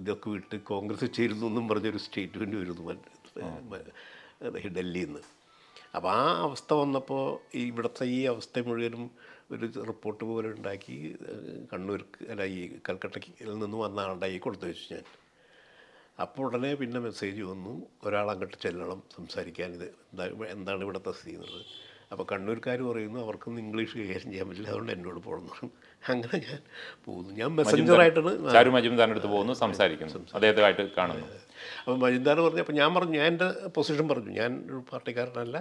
ഇതൊക്കെ വിട്ട് കോൺഗ്രസ് ചേരുന്നു എന്നും പറഞ്ഞൊരു സ്റ്റേറ്റ്മെന്റ് വരുന്നു ഡൽഹിയിൽ നിന്ന് അപ്പോൾ ആ അവസ്ഥ വന്നപ്പോൾ ഈ ഇവിടുത്തെ ഈ അവസ്ഥ മുഴുവനും ഒരു റിപ്പോർട്ട് പോലെ ഉണ്ടാക്കി കണ്ണൂർ കണ്ണൂർക്ക് അല്ല ഈ കൽക്കട്ടയിൽ നിന്ന് വന്ന ആളുടെ ഈ കൊടുത്തു വെച്ചു ഞാൻ. അപ്പോൾ ഉടനെ പിന്നെ മെസ്സേജ് വന്നു ഒരാൾ അങ്ങോട്ട് ചെല്ലണം സംസാരിക്കാൻ. ഇത് എന്താ എന്താണ് ഇവിടുത്തെ സ്ഥിതി? എന്നുള്ളത്. അപ്പോൾ കണ്ണൂർക്കാർ പറയുന്നു അവർക്കൊന്നും ഇംഗ്ലീഷ് കൈകാര്യം ചെയ്യാൻ പറ്റില്ല അതുകൊണ്ട് എന്നോട് പോകണം അങ്ങനെ ഞാൻ പോകുന്നു. ഞാൻ മെസ്സഞ്ചറായിട്ടാണ് ചാരു മജുംദാറിന്റെ അടുത്ത് പോകുന്നു സംസാരിക്കുന്നു. അദ്ദേഹത്തുമായിട്ട് കാണുന്നു. അപ്പോൾ മജുന്ദാർ പറഞ്ഞു അപ്പോൾ ഞാൻ പറഞ്ഞു ഞാൻ എന്റെ പൊസിഷൻ പറഞ്ഞു. ഞാൻ ഒരു പാർട്ടിക്കാരനല്ല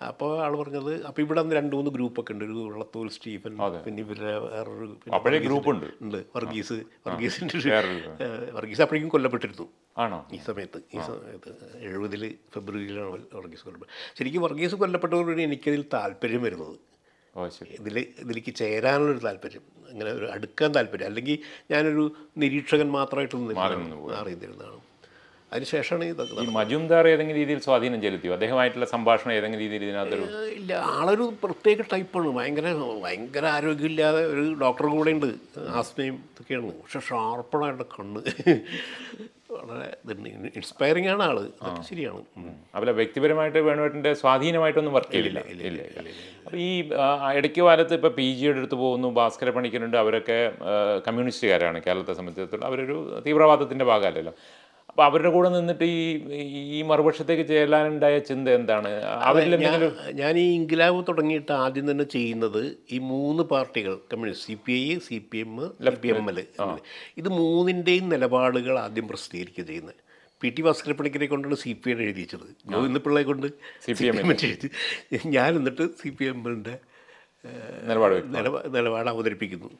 അപ്പോൾ ആൾ പറഞ്ഞത് അപ്പോൾ ഇവിടെ രണ്ട് മൂന്ന് ഗ്രൂപ്പൊക്കെ ഉണ്ട്. ഒരു ഉള്ളത്തൂൽ സ്റ്റീഫൻ പിന്നെ ഇവരുടെ വേറൊരു അപ്പോഴേ ഗ്രൂപ്പ് ഉണ്ട്. ഉണ്ട്. വർഗീസ് വർഗീസിന്റെ വർഗീസ് അപ്പോഴേക്കും കൊല്ലപ്പെട്ടിരുന്നു. ആണോ? ഈ സമയത്ത്. ഈ സമയത്ത്. എഴുപതിൽ ഫെബ്രുവരിയിലാണ് വർഗീസ് കൊല്ലപ്പെട്ടത്. ശരിക്കും വർഗീസ് കൊല്ലപ്പെട്ടതോടുകൂടി എനിക്കതിൽ താല്പര്യം വരുന്നത്. ഇതിൽ ഇതിലേക്ക് ചേരാനുള്ളൊരു താല്പര്യം. അങ്ങനെ ഒരു അടുക്കാൻ താല്പര്യം. അല്ലെങ്കിൽ ഞാനൊരു നിരീക്ഷകൻ മാത്രമായിട്ടൊന്നും അറിയുന്നിരുന്നതാണ് അതിനുശേഷമാണ് ഇതൊക്കെ മജുംദാർ ഏതെങ്കിലും രീതിയിൽ സ്വാധീനം ചെലുത്തിയോ? അദ്ദേഹമായിട്ടുള്ള സംഭാഷണം ഏതെങ്കിലും രീതിയിൽ ഇതിനകത്തൊരു ഇല്ല ആളൊരു പ്രത്യേക ടൈപ്പാണ്. ഭയങ്കര ഭയങ്കര ആരോഗ്യമില്ലാതെ ഒരു ഡോക്ടർ കൂടെ ഉണ്ട്. ആസ്മയും ഇതൊക്കെയാണ്. പക്ഷെ ഷാർപ്പണായിട്ട് കണ്ണ് വളരെ ഇൻസ്പയറിംഗ് ആണ് ആൾ. അതൊക്കെ ശരിയാണ്. അവരെ വ്യക്തിപരമായിട്ട് വേണുവേട്ടന്റെ സ്വാധീനമായിട്ടൊന്നും വർക്ക് ചെയ്തില്ല. ഇല്ല അപ്പോൾ ഈ ഇടയ്ക്ക് കാലത്ത് ഇപ്പോൾ പി ജിയുടെ അടുത്ത് പോകുന്നു ഭാസ്കര പണിക്കരുണ്ട് അവരൊക്കെ കമ്മ്യൂണിസ്റ്റുകാരാണ് കേരളത്തെ സംബന്ധിച്ചിടത്തോളം. അവരൊരു തീവ്രവാദത്തിന്റെ ഭാഗമല്ലല്ലോ. അപ്പോൾ അവരുടെ കൂടെ നിന്നിട്ട് ഈ ഈ മറുപക്ഷത്തേക്ക് ചെല്ലാനുണ്ടായ ചിന്ത എന്താണ്? അവരിൽ ഞാൻ- ഈ ഇംഗ്ലാവ് തുടങ്ങിയിട്ട് ആദ്യം തന്നെ ചെയ്യുന്നത് ഈ മൂന്ന് പാർട്ടികൾ communist C P I C P M P M L ഇത് മൂന്നിന്റെയും നിലപാടുകൾ ആദ്യം പ്രസിദ്ധീകരിക്കുക ചെയ്യുന്നത്. പി ടി ഭാസ്കര പണിക്കരെ കൊണ്ടാണ് സി പി ഐ എഴുതിച്ചത് ഗോവിന്ദപിള്ളയെ കൊണ്ട് സി പി എം എഴുതി. ഞാൻ എന്നിട്ട് സി പി എം എല്ലിന്റെ നിലപാട് നിലപാട് അവതരിപ്പിക്കുന്നു.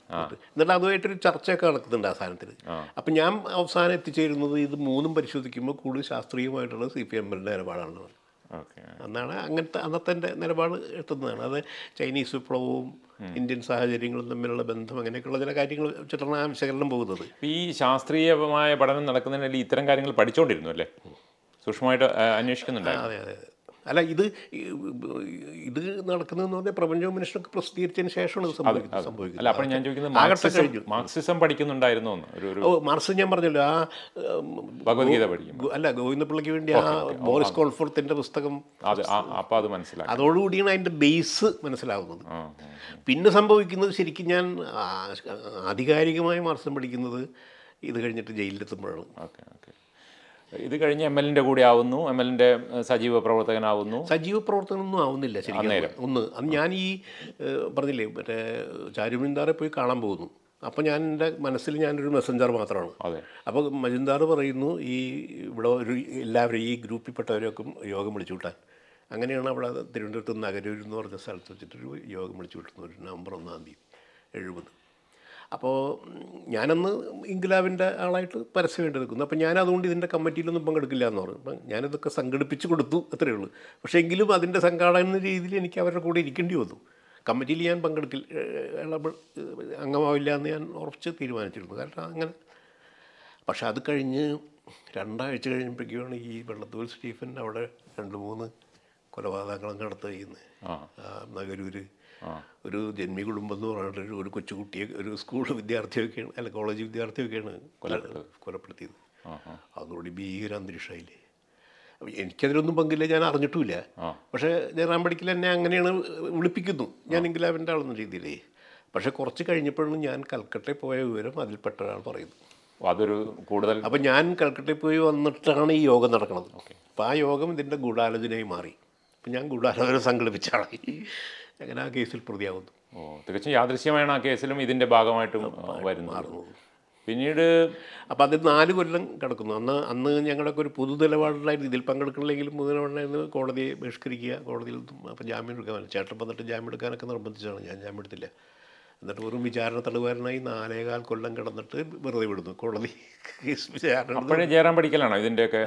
എന്നിട്ട് അതുമായിട്ടൊരു ചർച്ചയൊക്കെ നടക്കുന്നുണ്ട് ആ സാധനത്തിൽ. അപ്പം ഞാൻ അവസാനം എത്തിച്ചേരുന്നത് ഇത് മൂന്നും പരിശോധിക്കുമ്പോൾ കൂടുതൽ ശാസ്ത്രീയമായിട്ടുള്ള സി പി എം എല്ലിന്റെ നിലപാടാണ് അന്നാണ് അങ്ങനത്തെ അന്നത്തെ നിലപാട് എത്തുന്നതാണ് അത് ചൈനീസ് വിപ്ലവവും ഇന്ത്യൻ സാഹചര്യങ്ങളും തമ്മിലുള്ള ബന്ധം അങ്ങനെയൊക്കെയുള്ള ചില കാര്യങ്ങൾ വെച്ചിട്ടാണ് ആ വിശകലനം പോകുന്നത്. ഈ ശാസ്ത്രീയമായ പഠനം നടക്കുന്നതിനിടയിൽ ഇത്തരം കാര്യങ്ങൾ പഠിച്ചുകൊണ്ടിരുന്നു അല്ലേ? സൂക്ഷ്മമായിട്ട് അന്വേഷിക്കുന്നുണ്ടായിരുന്നു. അതെ അതെ. അല്ല ഇത് ഇത് നടക്കുന്നതെന്ന് പറഞ്ഞാൽ പ്രപഞ്ചവും മനുഷ്യനൊക്കെ പ്രസിദ്ധീകരിച്ചതിന് ശേഷമാണ് ഇത് സംഭവിക്കുന്നത്. സംഭവിക്കുന്നത്. മാർക്സിസം പഠിക്കുന്നുണ്ടായിരുന്നു ഓ മാർക്സ് ഞാൻ പറഞ്ഞല്ലോ ആ ഭഗവത്ഗീത പഠിക്കും അല്ല ഗോവിന്ദപിള്ളയ്ക്ക് വേണ്ടി ആ ബോറിസ് കോൾഫോർത്തിന്റെ പുസ്തകം അത് അപ്പോൾ അതോടുകൂടിയാണ് അതിന്റെ ബേസ് മനസ്സിലാവുന്നത്. പിന്നെ സംഭവിക്കുന്നത് ശരിക്കും ഞാൻ ആധികാരികമായി മാർക്സം പഠിക്കുന്നത് ഇത് കഴിഞ്ഞിട്ട് ജയിലിലെത്തുമ്പോഴാണ്. Okay okay. ഇത് കഴിഞ്ഞ് എം എല്ലിന്റെ കൂടെ ആവുന്നു. എം എല്ലിന്റെ സജീവ പ്രവർത്തകനാവുന്നു. സജീവ പ്രവർത്തകനൊന്നും ആവുന്നില്ല ശരിക്കും ഒന്ന് അത് ഞാൻ ഈ പറഞ്ഞില്ലേ മറ്റേ ചാരുമിന്താറെ പോയി കാണാൻ പോകുന്നു. അപ്പോൾ ഞാൻ എന്റെ മനസ്സിൽ ഞാനൊരു മെസ്സഞ്ചർ മാത്രമാണ്. അതെ. അപ്പോൾ മജുന്ദാർ പറയുന്നു ഈ ഇവിടെ ഒരു എല്ലാവരും ഈ ഗ്രൂപ്പിൽപ്പെട്ടവരെയൊക്കെ യോഗം വിളിച്ചു വിട്ടാൻ അങ്ങനെയാണ് അവിടെ തിരുവനന്തപുരത്ത് നഗരൂർ എന്ന് പറഞ്ഞ സ്ഥലത്ത് വെച്ചിട്ടൊരു യോഗം വിളിച്ചു വിട്ടുന്നത് ഒരു നവംബർ ഒന്നാം തീയതി എഴുപത്. അപ്പോൾ ഞാനന്ന് ഇൻഗുലാബിന്റെ ആളായിട്ട് പരസ്യം എടുക്കുന്നു അപ്പോൾ ഞാൻ അതുകൊണ്ട് ഇതിന്റെ കമ്മിറ്റിയിലൊന്നും പങ്കെടുക്കില്ല എന്ന് പറഞ്ഞു. അപ്പം ഞാനിതൊക്കെ സംഘടിപ്പിച്ച് കൊടുത്തു അത്രയേ ഉള്ളൂ. പക്ഷേ എങ്കിലും അതിന്റെ സംഘാടന രീതിയിൽ എനിക്ക് അവരുടെ കൂടെ ഇരിക്കേണ്ടി വന്നു. കമ്മിറ്റിയിൽ ഞാൻ പങ്കെടുക്കില്ല അംഗമാവില്ല എന്ന് ഞാൻ ഉറച്ച് തീരുമാനിച്ചിരുന്നു. കാരണം അങ്ങനെ പക്ഷേ അത് കഴിഞ്ഞ് രണ്ടാഴ്ച കഴിഞ്ഞപ്പോഴേക്കാണ് ഈ വെള്ളത്തൂർ സ്റ്റീഫൻ അവിടെ രണ്ട് മൂന്ന് കൊലപാതകങ്ങളും നടത്തുകയെന്ന്. ആ. ഒരു ജന്മി കുടുംബം എന്ന് പറഞ്ഞിട്ട് ഒരു- കൊച്ചുകുട്ടിയെ ഒരു സ്കൂൾ വിദ്യാർത്ഥിയൊക്കെയാണ് അല്ല കോളേജ് വിദ്യാർത്ഥിയൊക്കെയാണ് കൊലപ്പെടുത്തിയത്. ആ ആ. അതോടെ ഭീകര അന്തരീക്ഷമായില്ലേ എനിക്കതിലൊന്നും പങ്കില്ല ഞാൻ അറിഞ്ഞിട്ടുമില്ല. പക്ഷേ ജയറാം പടിക്കൽ എന്നെ അങ്ങനെയാണ് വിളിപ്പിക്കുന്നു. ഞാൻ അവന്റെ ആളെന്ന രീതിയിലേ. പക്ഷെ കുറച്ച് കഴിഞ്ഞപ്പോഴും ഞാൻ കൽക്കട്ടയിൽ പോയ വിവരം അതിൽപ്പെട്ട ഒരാൾ പറയുന്നു അതൊരു കൂടുതൽ അപ്പം ഞാൻ കൽക്കട്ടയിൽ പോയി വന്നിട്ടാണ് ഈ യോഗം നടക്കുന്നത് അപ്പം ആ യോഗം ഇതിന്റെ ഗൂഢാലോചനയായി മാറി. അപ്പം ഞാൻ ഗൂഢാലോചന സംഘടിപ്പിച്ച ആളായി. അങ്ങനെ ആ കേസിൽ പ്രതിയാകുന്നു. ഓ തികച്ചും യാദൃശ്യമാണ് ആ കേസിലും ഇതിന്റെ ഭാഗമായിട്ടും വരുന്നു വരുന്നത്. പിന്നീട് അപ്പോൾ അത് നാല് കൊല്ലം കിടക്കുന്നു. അന്ന് അന്ന് ഞങ്ങളൊക്കെ ഒരു പൊതു നിലപാടുണ്ടായിരുന്നു ഇതിൽ പങ്കെടുക്കണില്ലെങ്കിലും പൊതു നിലപാടുണ്ടായിരുന്നു കോടതിയെ ബഹിഷ്കരിക്കുക കോടതിയിൽ അപ്പം ജാമ്യം എടുക്കാൻ ചേട്ടൻ വന്നിട്ട് ജാമ്യം എടുക്കാനൊക്കെ നിർബന്ധിച്ചാണ്. ഞാൻ ജാമ്യം എടുത്തില്ല. എന്നിട്ട് വെറും വിചാരണ തടവുകാരനായി നാലേകാൽ കൊല്ലം കിടന്നിട്ട് വെറുതെ വിടുന്നു കോടതി. കേസ് വിചാരണ ജയറാം പഠിക്കലാണോ ഇതിന്റെയൊക്കെ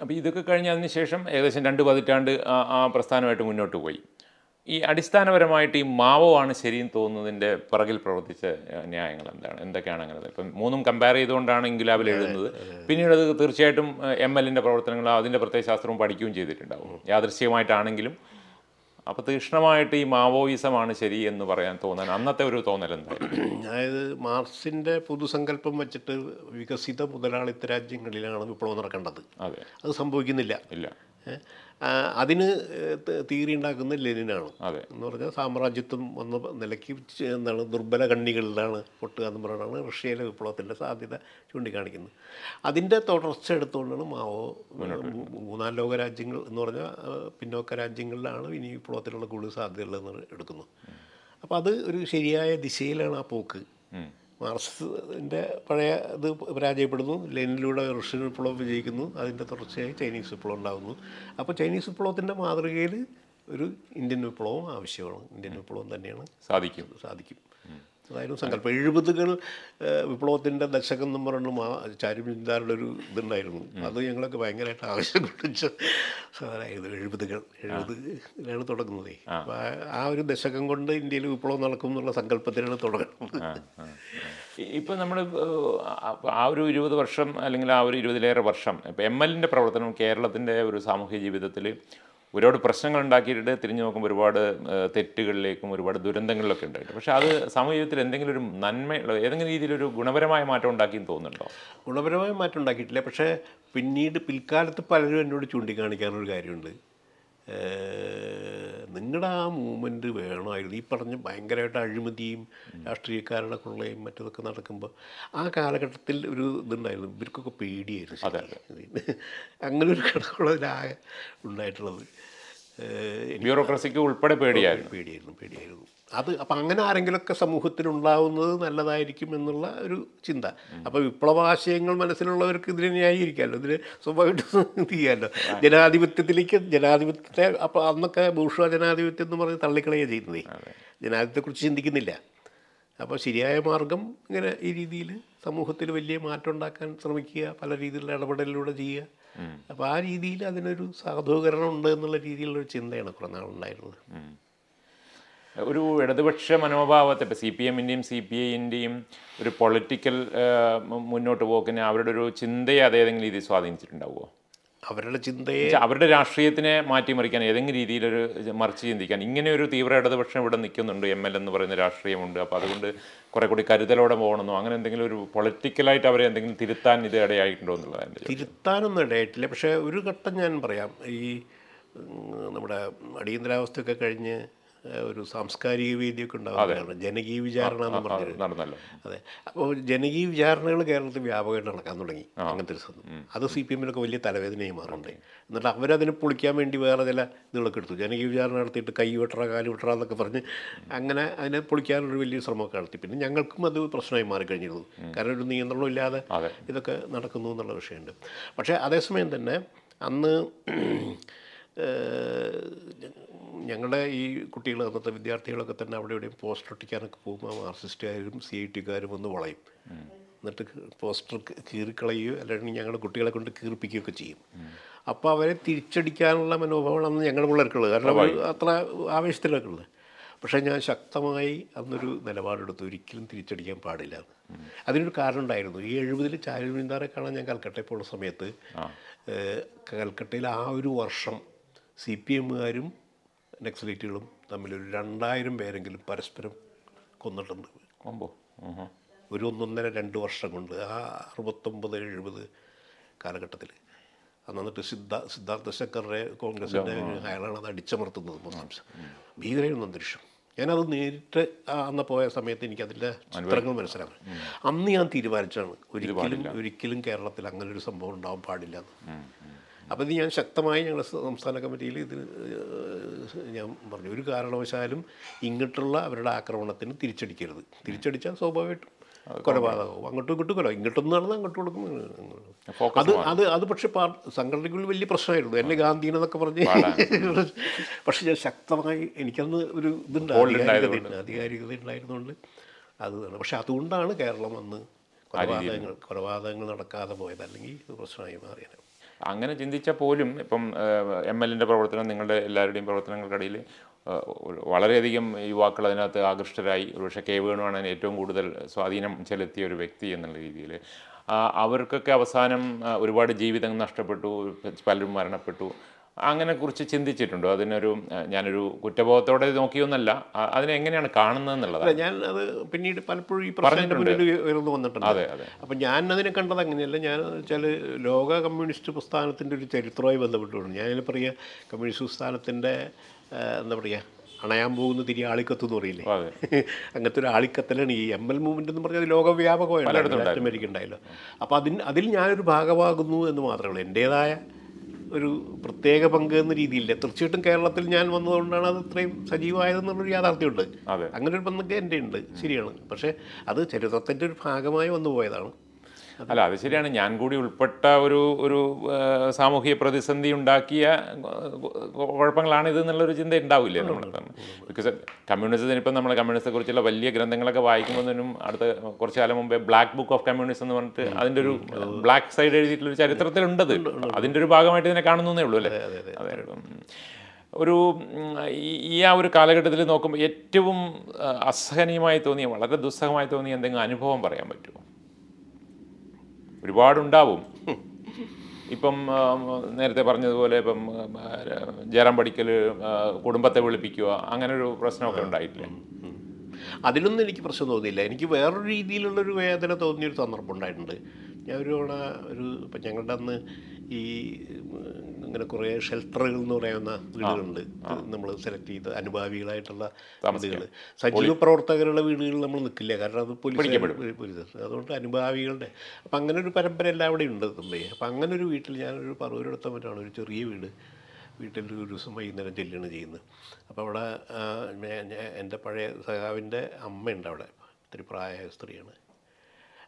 അപ്പോൾ ഇതൊക്കെ കഴിഞ്ഞ് അതിന് ശേഷം ഏകദേശം രണ്ട് പതിറ്റാണ്ട് ആ പ്രസ്ഥാനമായിട്ട് മുന്നോട്ട് പോയി. ഈ അടിസ്ഥാനപരമായിട്ട് ഈ മാവോ ആണ് ശരിയെന്ന് തോന്നുന്നതിന്റെ പിറകിൽ പ്രവർത്തിച്ച ന്യായങ്ങൾ എന്താണ്? എന്തൊക്കെയാണ് അങ്ങനെ ഇപ്പം മൂന്നും കമ്പയർ ചെയ്തുകൊണ്ടാണ് ഇൻഗുലാബിൽ എഴുതുന്നത്. പിന്നീട് അത് തീർച്ചയായിട്ടും എം എല്ലിന്റെ പ്രവർത്തനങ്ങളോ അതിന്റെ പ്രത്യയശാസ്ത്രവും പഠിക്കുകയും ചെയ്തിട്ടുണ്ടാവും. യാദൃശ്ചികമായിട്ടാണെങ്കിലും അപ്പോൾ തീക്ഷ്ണമായിട്ട് ഈ മാവോയിസമാണ് ശരി എന്ന് പറയാൻ തോന്നാൻ അന്നത്തെ ഒരു തോന്നൽ എന്തായിരുന്നു? അതായത് മാർസിന്റെ പൊതുസങ്കല്പം വെച്ചിട്ട് വികസിത മുതലാളിത്ത രാജ്യങ്ങളിലാണ് വിപ്ലവം നടക്കേണ്ടത്. അതെ സംഭവിക്കുന്നില്ല. ഇല്ല. അതിന് തീരി ഉണ്ടാക്കുന്ന ലെനിനാണ്. എന്ന് പറഞ്ഞാൽ സാമ്രാജ്യത്വം വന്ന നിലയ്ക്ക് എന്താണ് ദുർബല കണ്ണികളിലാണ് പൊട്ടുക എന്ന് പറഞ്ഞാണ് റഷ്യയിലെ വിപ്ലവത്തിന്റെ സാധ്യത ചൂണ്ടിക്കാണിക്കുന്നത്. അതിന്റെ തുടർച്ച എടുത്തുകൊണ്ടാണ് മാവോ മൂന്നാം ലോക രാജ്യങ്ങൾ എന്ന് പറഞ്ഞാൽ പിന്നോക്ക രാജ്യങ്ങളിലാണ് ഇനി വിപ്ലവത്തിനുള്ള കൂടുതൽ സാധ്യതയുള്ളതെന്ന് എടുക്കുന്നത്. അപ്പോൾ അത് ഒരു ശരിയായ ദിശയിലാണ് ആ പോക്ക്. ഉം. മാർക്സിന്റെ പഴയ ഇത് പരാജയപ്പെടുന്നു. ലെനിലൂടെ റഷ്യൻ വിപ്ലവം വിജയിക്കുന്നു. അതിന്റെ തുടർച്ചയായി ചൈനീസ് വിപ്ലവം ഉണ്ടാകുന്നു. അപ്പോൾ ചൈനീസ് വിപ്ലവത്തിന്റെ മാതൃകയിൽ ഒരു ഇന്ത്യൻ വിപ്ലവം ആവശ്യമാണ്. ഇന്ത്യൻ വിപ്ലവം തന്നെയാണ് സാധിക്കും. സാധിക്കും. അതായിരുന്നു സങ്കല്പം. എഴുപതുകൾ വിപ്ലവത്തിന്റെ ദശകം എന്ന് പറഞ്ഞു മാ ചാരുചിന്താരുടെ ഒരു ഇതുണ്ടായിരുന്നു. അത് ഞങ്ങളൊക്കെ ഭയങ്കരമായിട്ട് ആവശ്യം കൊണ്ടിച്ച സാധനമായിരുന്നു എഴുപതുകൾ. എഴുപതിലാണ് തുടങ്ങുന്നത്. അപ്പോൾ ആ- ആ ഒരു ദശകം കൊണ്ട് ഇന്ത്യയിൽ വിപ്ലവം നടക്കും എന്നുള്ള സങ്കല്പത്തിലാണ് തുടങ്ങുന്നത്. ഇപ്പം നമ്മൾ ആ ഒരു ഇരുപത് വർഷം അല്ലെങ്കിൽ ആ ഒരു ഇരുപതിലേറെ വർഷം ഇപ്പം എം എല്ലിന്റെ പ്രവർത്തനം കേരളത്തിന്റെ ഒരു സാമൂഹ്യ ജീവിതത്തിൽ ഒരുപാട് പ്രശ്നങ്ങൾ ഉണ്ടാക്കിയിട്ട് തിരിഞ്ഞു നോക്കുമ്പോൾ ഒരുപാട് തെറ്റുകളിലേക്കും ഒരുപാട് ദുരന്തങ്ങളിലൊക്കെ ഉണ്ടായിട്ട് പക്ഷേ അത് സമൂഹത്തിൽ എന്തെങ്കിലും ഒരു നന്മ ഏതെങ്കിലും രീതിയിലൊരു ഗുണപരമായ മാറ്റം ഉണ്ടാക്കിയെന്ന് തോന്നുന്നുണ്ടോ? ഗുണപരമായ മാറ്റം ഉണ്ടാക്കിയിട്ടില്ല. പക്ഷേ പിന്നീട് പിൽക്കാലത്ത് പലരും എന്നോട് ചൂണ്ടിക്കാണിക്കാനൊരു കാര്യമുണ്ട്. നിങ്ങളുടെ ആ മൂവ്മെന്റ് വേണമായിരുന്നു. ഈ പറഞ്ഞ ഭയങ്കരമായിട്ട് അഴിമതിയും രാഷ്ട്രീയക്കാരുടെ കൊള്ളയും മറ്റതൊക്കെ നടക്കുമ്പോൾ ആ കാലഘട്ടത്തിൽ ഒരു ഇതുണ്ടായിരുന്നു. ഇവർക്കൊക്കെ പേടിയായിരുന്നു. അങ്ങനെ ഒരു ഘടകമുള്ളതിലാകെ ഉണ്ടായിട്ടുള്ളത്. ബ്യൂറോക്രസിക്ക് ഉൾപ്പെടെ പേടിയായിരുന്നു. പേടിയായിരുന്നു പേടിയായിരുന്നു. അത് അപ്പം അങ്ങനെ ആരെങ്കിലുമൊക്കെ സമൂഹത്തിൽ ഉണ്ടാവുന്നത് നല്ലതായിരിക്കും എന്നുള്ള ഒരു ചിന്ത. അപ്പോൾ വിപ്ലവാശയങ്ങൾ മനസ്സിലുള്ളവർക്ക് ഇതിനെ ന്യായീകരിക്കാമല്ലോ ഇതിന് സ്വഭാവമായിട്ട് ചെയ്യാമല്ലോ ജനാധിപത്യത്തിലേക്ക് ജനാധിപത്യത്തെ അപ്പോൾ അന്നൊക്കെ ഭൂഷ ജനാധിപത്യം എന്ന് പറഞ്ഞ് തള്ളിക്കളയുക ചെയ്യുന്നതേ ജനാധിപത്യത്തെക്കുറിച്ച് ചിന്തിക്കുന്നില്ല. അപ്പോൾ ശരിയായ മാർഗം ഇങ്ങനെ ഈ രീതിയിൽ സമൂഹത്തിൽ വലിയ മാറ്റം ഉണ്ടാക്കാൻ ശ്രമിക്കുക പല രീതിയിലുള്ള ഇടപെടലിലൂടെ ചെയ്യുക. അപ്പോൾ ആ രീതിയിൽ അതിനൊരു സാധൂകരണം ഉണ്ട് എന്നുള്ള രീതിയിലുള്ളൊരു ചിന്തയാണ് കുറേ നാളുണ്ടായിരുന്നത് ഒരു ഇടതുപക്ഷ മനോഭാവത്തെ ഇപ്പോൾ സി പി എമ്മിന്റെയും സി പി ഐന്റെയും ഒരു പൊളിറ്റിക്കൽ മുന്നോട്ട് പോക്കിന് അവരുടെ ഒരു ചിന്തയെ അത് ഏതെങ്കിലും രീതിയിൽ സ്വാധീനിച്ചിട്ടുണ്ടാവുമോ അവരുടെ ചിന്തയെ അവരുടെ രാഷ്ട്രീയത്തിനെ മാറ്റിമറിക്കാൻ ഏതെങ്കിലും രീതിയിലൊരു മറിച്ച് ചിന്തിക്കാൻ. ഇങ്ങനെ ഒരു തീവ്ര ഇടതുപക്ഷം ഇവിടെ നിൽക്കുന്നുണ്ട് എം എൽ എന്ന് പറയുന്ന രാഷ്ട്രീയമുണ്ട്. അപ്പോൾ അതുകൊണ്ട് കുറെ കൂടി കരുതലോടെ പോകണമെന്നോ അങ്ങനെ എന്തെങ്കിലും ഒരു പൊളിറ്റിക്കലായിട്ട് അവരെ എന്തെങ്കിലും തിരുത്താൻ ഇത് ഇടയായിട്ടുണ്ടോ എന്നുള്ളതാണ്. തിരുത്താനൊന്നും ഇടയായിട്ടില്ല. പക്ഷേ ഒരു ഘട്ടം ഞാൻ പറയാം. ഈ നമ്മുടെ അടിയന്തരാവസ്ഥയൊക്കെ കഴിഞ്ഞ് ഒരു സാംസ്കാരിക വേദിയൊക്കെ ഉണ്ടാവുന്നതാണ് ജനകീയ വിചാരണ എന്ന് പറഞ്ഞത് അതെ. അപ്പോൾ ജനകീയ വിചാരണകൾ കേരളത്തിൽ വ്യാപകമായിട്ട് നടക്കാൻ തുടങ്ങി അങ്ങനത്തെ ഒരു സംഭവം. അത് സി പി എമ്മിനൊക്കെ വലിയ തലവേദനയായി മാറുന്നുണ്ട്. എന്നിട്ട് അവരതിനെ പൊളിക്കാൻ വേണ്ടി വേറെ ചില ഇതുകളൊക്കെ എടുത്തു. ജനകീയ വിചാരണ നടത്തിയിട്ട് കൈ വെട്ടറ കാൽ വെട്ടറ എന്നൊക്കെ പറഞ്ഞ് അങ്ങനെ അതിനെ പൊളിക്കാനൊരു വലിയ ശ്രമമൊക്കെ നടത്തി. പിന്നെ ഞങ്ങൾക്കും അത് പ്രശ്നമായി മാറിക്കഴിഞ്ഞിരുന്നു. കാരണം ഒരു നിയന്ത്രണം ഇല്ലാതെ ഇതൊക്കെ നടക്കുന്നു എന്നുള്ള വിഷയമുണ്ട്. പക്ഷേ അതേസമയം തന്നെ അന്ന് ഞങ്ങളുടെ ഈ കുട്ടികൾ അന്നത്തെ വിദ്യാർത്ഥികളൊക്കെ തന്നെ അവിടെ ഇവിടെയും പോസ്റ്റർ ഒട്ടിക്കാനൊക്കെ പോകുമ്പോൾ മാർക്സിസ്റ്റുകാരും സി ഐ ടിക്കാരും വന്ന് വളയും. എന്നിട്ട് പോസ്റ്റർ കീറിക്കളയുകയോ അല്ലെങ്കിൽ ഞങ്ങളുടെ കുട്ടികളെ കൊണ്ട് കീറിപ്പിക്കുകയൊക്കെ ചെയ്യും. അപ്പോൾ അവരെ തിരിച്ചടിക്കാനുള്ള മനോഭാവമാണ് അന്ന് ഞങ്ങളുടെ പിള്ളേർക്കുള്ളത്. കാരണം അത്ര ആവേശത്തിലൊക്കെ ഉള്ളത്. പക്ഷേ ഞാൻ ശക്തമായി അന്നൊരു നിലപാടെടുത്തു. ഒരിക്കലും തിരിച്ചടിക്കാൻ പാടില്ല. അതിനൊരു കാരണം ഉണ്ടായിരുന്നു. ഈ എഴുപതിൽ ചാരുവിന്ദാറെ കാണാൻ ഞാൻ കൽക്കട്ടയിൽ പോകുന്ന സമയത്ത് കൽക്കട്ടയിൽ ആ ഒരു വർഷം സി പി എമ്മുകാരും നക്സലൈറ്റുകളും തമ്മിലൊരു രണ്ടായിരം പേരെങ്കിലും പരസ്പരം കൊന്നിട്ടുണ്ട്. കൊമ്പോ? ഒരു ഒന്നൊന്നര രണ്ട് വർഷം കൊണ്ട് ആ അറുപത്തൊമ്പത് എഴുപത് കാലഘട്ടത്തിൽ. അന്ന് എന്നിട്ട് സിദ്ധ സിദ്ധാർത്ഥ ശങ്കറിനെ കോൺഗ്രസിന്റെ അയാളാണ് അത് അടിച്ചമർത്തുന്നത് മുസ്ലിംസ് ഭീകരയൊന്നും അന്തരീക്ഷം. ഞാനത് നേരിട്ട് അന്ന് പോയ സമയത്ത് എനിക്ക് അതിന്റെ ചിത്രങ്ങൾ മനസ്സിലാവും അന്ന് ഞാൻ തീരുമാനിച്ചാണ് ഒരിക്കലും ഒരിക്കലും കേരളത്തിൽ അങ്ങനെ ഒരു സംഭവം ഉണ്ടാവാൻ പാടില്ല എന്ന്. അപ്പോൾ ഇത് ഞാൻ ശക്തമായി ഞങ്ങളുടെ സംസ്ഥാന കമ്മിറ്റിയിൽ ഇത് ഞാൻ പറഞ്ഞു. ഒരു കാരണവശാലും ഇങ്ങോട്ടുള്ള അവരുടെ ആക്രമണത്തിന് തിരിച്ചടിക്കരുത്. തിരിച്ചടിച്ചാൽ സ്വാഭാവികമായിട്ടും കൊലപാതകവും അങ്ങോട്ടും ഇങ്ങോട്ടും കൊല ഇങ്ങോട്ടൊന്നും നടന്നാൽ അങ്ങോട്ട് കൊടുക്കും. അത് അത് അത് പക്ഷേ സംഘടനയ്ക്കുള്ളിൽ വലിയ പ്രശ്നമായിരുന്നു. എന്നെ ഗാന്ധിനെന്നൊക്കെ പറഞ്ഞ് പക്ഷെ ഞാൻ ശക്തമായി എനിക്കന്ന് ഒരു ഇതുണ്ട് ആധികാരികത ഉണ്ട് ആധികാരികത ഉണ്ടായിരുന്നുകൊണ്ട് അത് പക്ഷെ അതുകൊണ്ടാണ് കേരളം അന്ന് കൊലപാതകങ്ങൾ കൊലപാതകങ്ങൾ നടക്കാതെ പോയത്. അല്ലെങ്കിൽ പ്രശ്നമായി മാറിയത് അങ്ങനെ ചിന്തിച്ചാൽ പോലും ഇപ്പം എം എല്ലിന്റെ പ്രവർത്തനം നിങ്ങളുടെ എല്ലാവരുടെയും പ്രവർത്തനങ്ങൾക്കിടയിൽ വളരെയധികം യുവാക്കൾ അതിനകത്ത് ആകൃഷ്ടരായി. ഒരുപക്ഷെ കെ വേണുവാണ് അതിന് ഏറ്റവും കൂടുതൽ സ്വാധീനം ചെലുത്തിയ ഒരു വ്യക്തി എന്നുള്ള രീതിയിൽ അവർക്കൊക്കെ അവസാനം ഒരുപാട് ജീവിതം നഷ്ടപ്പെട്ടു പലരും മരണപ്പെട്ടു. അങ്ങനെ കുറിച്ച് ചിന്തിച്ചിട്ടുണ്ടോ? അതിനൊരു ഞാനൊരു കുറ്റബോധത്തോടെ നോക്കിയൊന്നല്ല. അതിനെ എങ്ങനെയാണ് കാണുന്നത് എന്നുള്ളതാണ് ഞാൻ അത് പിന്നീട് പലപ്പോഴും ഈ പ്രശ്നത്തിന്റെ മുന്നിൽ ഉയർന്നു വന്നിട്ടുണ്ട്. അതെ അതെ. അപ്പം ഞാൻ അതിനെ കണ്ടത് അങ്ങനെയല്ല. ഞാൻ വെച്ചാൽ ലോക കമ്മ്യൂണിസ്റ്റ് പ്രസ്ഥാനത്തിന്റെ ഒരു ചരിത്രമായി ബന്ധപ്പെട്ടുകൊണ്ട് ഞാനതിൽ പറയുക കമ്മ്യൂണിസ്റ്റ് പ്രസ്ഥാനത്തിന്റെ എന്താ പറയുക അണയാൻ പോകുന്ന തിരി ആളിക്കത്ത് എന്ന് പറയില്ലേ? അങ്ങനത്തെ ഒരു ആളിക്കത്തലാണ് ഈ എം എൽ മൂവ്മെന്റ് എന്ന് പറഞ്ഞാൽ ലോകവ്യാപകമായിട്ടുണ്ടായിരുന്നു അമേരിക്ക ഉണ്ടായല്ലോ. അപ്പോൾ അതിന് അതിൽ ഞാനൊരു ഭാഗമാകുന്നു എന്ന് മാത്രമേ ഉള്ളൂ. എന്റേതായ ഒരു പ്രത്യേക പങ്ക് എന്ന രീതിയില്ല തീർച്ചയായിട്ടും കേരളത്തിൽ ഞാൻ വന്നതുകൊണ്ടാണ് അത് ഇത്രയും സജീവമായതെന്നുള്ളൊരു യാഥാർത്ഥ്യമുണ്ട്. അങ്ങനെ ഒരു പങ്ക് എന്റെ ഉണ്ട് ശരിയാണ്. പക്ഷേ അത് ചരിത്രത്തിന്റെ ഒരു ഭാഗമായി വന്നു പോയതാണ്. അല്ല അത് ശരിയാണ്. ഞാൻ കൂടി ഉൾപ്പെട്ട ഒരു ഒരു സാമൂഹിക പ്രതിസന്ധി ഉണ്ടാക്കിയ കുഴപ്പങ്ങളാണ് ഇത് എന്നുള്ളൊരു ചിന്ത ഉണ്ടാവില്ലേ നമ്മൾ ബിക്കോസ് കമ്മ്യൂണിസത്തിന് ഇപ്പം നമ്മൾ കമ്മ്യൂണിസത്തെ കുറിച്ചുള്ള വലിയ ഗ്രന്ഥങ്ങളൊക്കെ വായിക്കുമ്പോഴത്തേനും അടുത്ത കുറച്ച് കാലം മുമ്പേ ബ്ലാക്ക് ബുക്ക് ഓഫ് കമ്മ്യൂണിസം എന്ന് പറഞ്ഞിട്ട് അതിന്റെ ഒരു ബ്ലാക്ക് സൈഡ് എഴുതിയിട്ടുള്ള ഒരു ചരിത്രത്തിലുണ്ടത്. അതിന്റെ ഒരു ഭാഗമായിട്ട് ഇതിനെ കാണുന്നേ ഉള്ളൂ അല്ലേ? അതെ ഒരു ഈ- ഈ ആ ഒരു കാലഘട്ടത്തിൽ നോക്കുമ്പോൾ ഏറ്റവും അസഹനീയമായി തോന്നിയ വളരെ ദുസ്സഹമായി തോന്നിയ എന്തെങ്കിലും അനുഭവം പറയാൻ പറ്റുമോ? ഒരുപാടുണ്ടാവും. ഇപ്പം നേരത്തെ പറഞ്ഞതുപോലെ ഇപ്പം ജയറാം പഠിക്കൽ കുടുംബത്തെ വിളിപ്പിക്കുക അങ്ങനെ ഒരു പ്രശ്നമൊക്കെ ഉണ്ടായിട്ടില്ല? അതിലൊന്നും എനിക്ക് പ്രശ്നം തോന്നിയില്ല. എനിക്ക് വേറൊരു രീതിയിലുള്ളൊരു വേദന തോന്നിയൊരു സന്ദർഭം ഉണ്ടായിട്ടുണ്ട്. ഞാൻ ഒരു തവണ ഒരു ഇപ്പം ഞങ്ങളുടെ അന്ന് ഈ ഇങ്ങനെ കുറേ ഷെൽട്ടറുകൾ എന്ന് പറയുന്ന വീടുകളുണ്ട്. നമ്മൾ സെലക്ട് ചെയ്ത അനുഭാവികളായിട്ടുള്ള വീടുകൾ. സജീവ പ്രവർത്തകരുടെ വീടുകളിൽ നമ്മൾ നിൽക്കില്ല. കാരണം അത് പോലീസ് അതുകൊണ്ട് അനുഭാവികളുടെ അപ്പം അങ്ങനെ ഒരു പരമ്പര എല്ലാം അവിടെ ഉണ്ട് തുമ്പയെ അപ്പം അങ്ങനെ ഒരു വീട്ടിൽ ഞാനൊരു പറവൂരെടുത്ത മറ്റാണ് ഒരു ചെറിയ വീട്. വീട്ടിൽ ഒരു ദിവസം വൈകുന്നേരം ചെല്ലുകയാണ് ചെയ്യുന്നത്. അപ്പോൾ അവിടെ എന്റെ പഴയ സഖാവിന്റെ അമ്മയുണ്ട് അവിടെ. ഒത്തിരി പ്രായമായ സ്ത്രീയാണ്.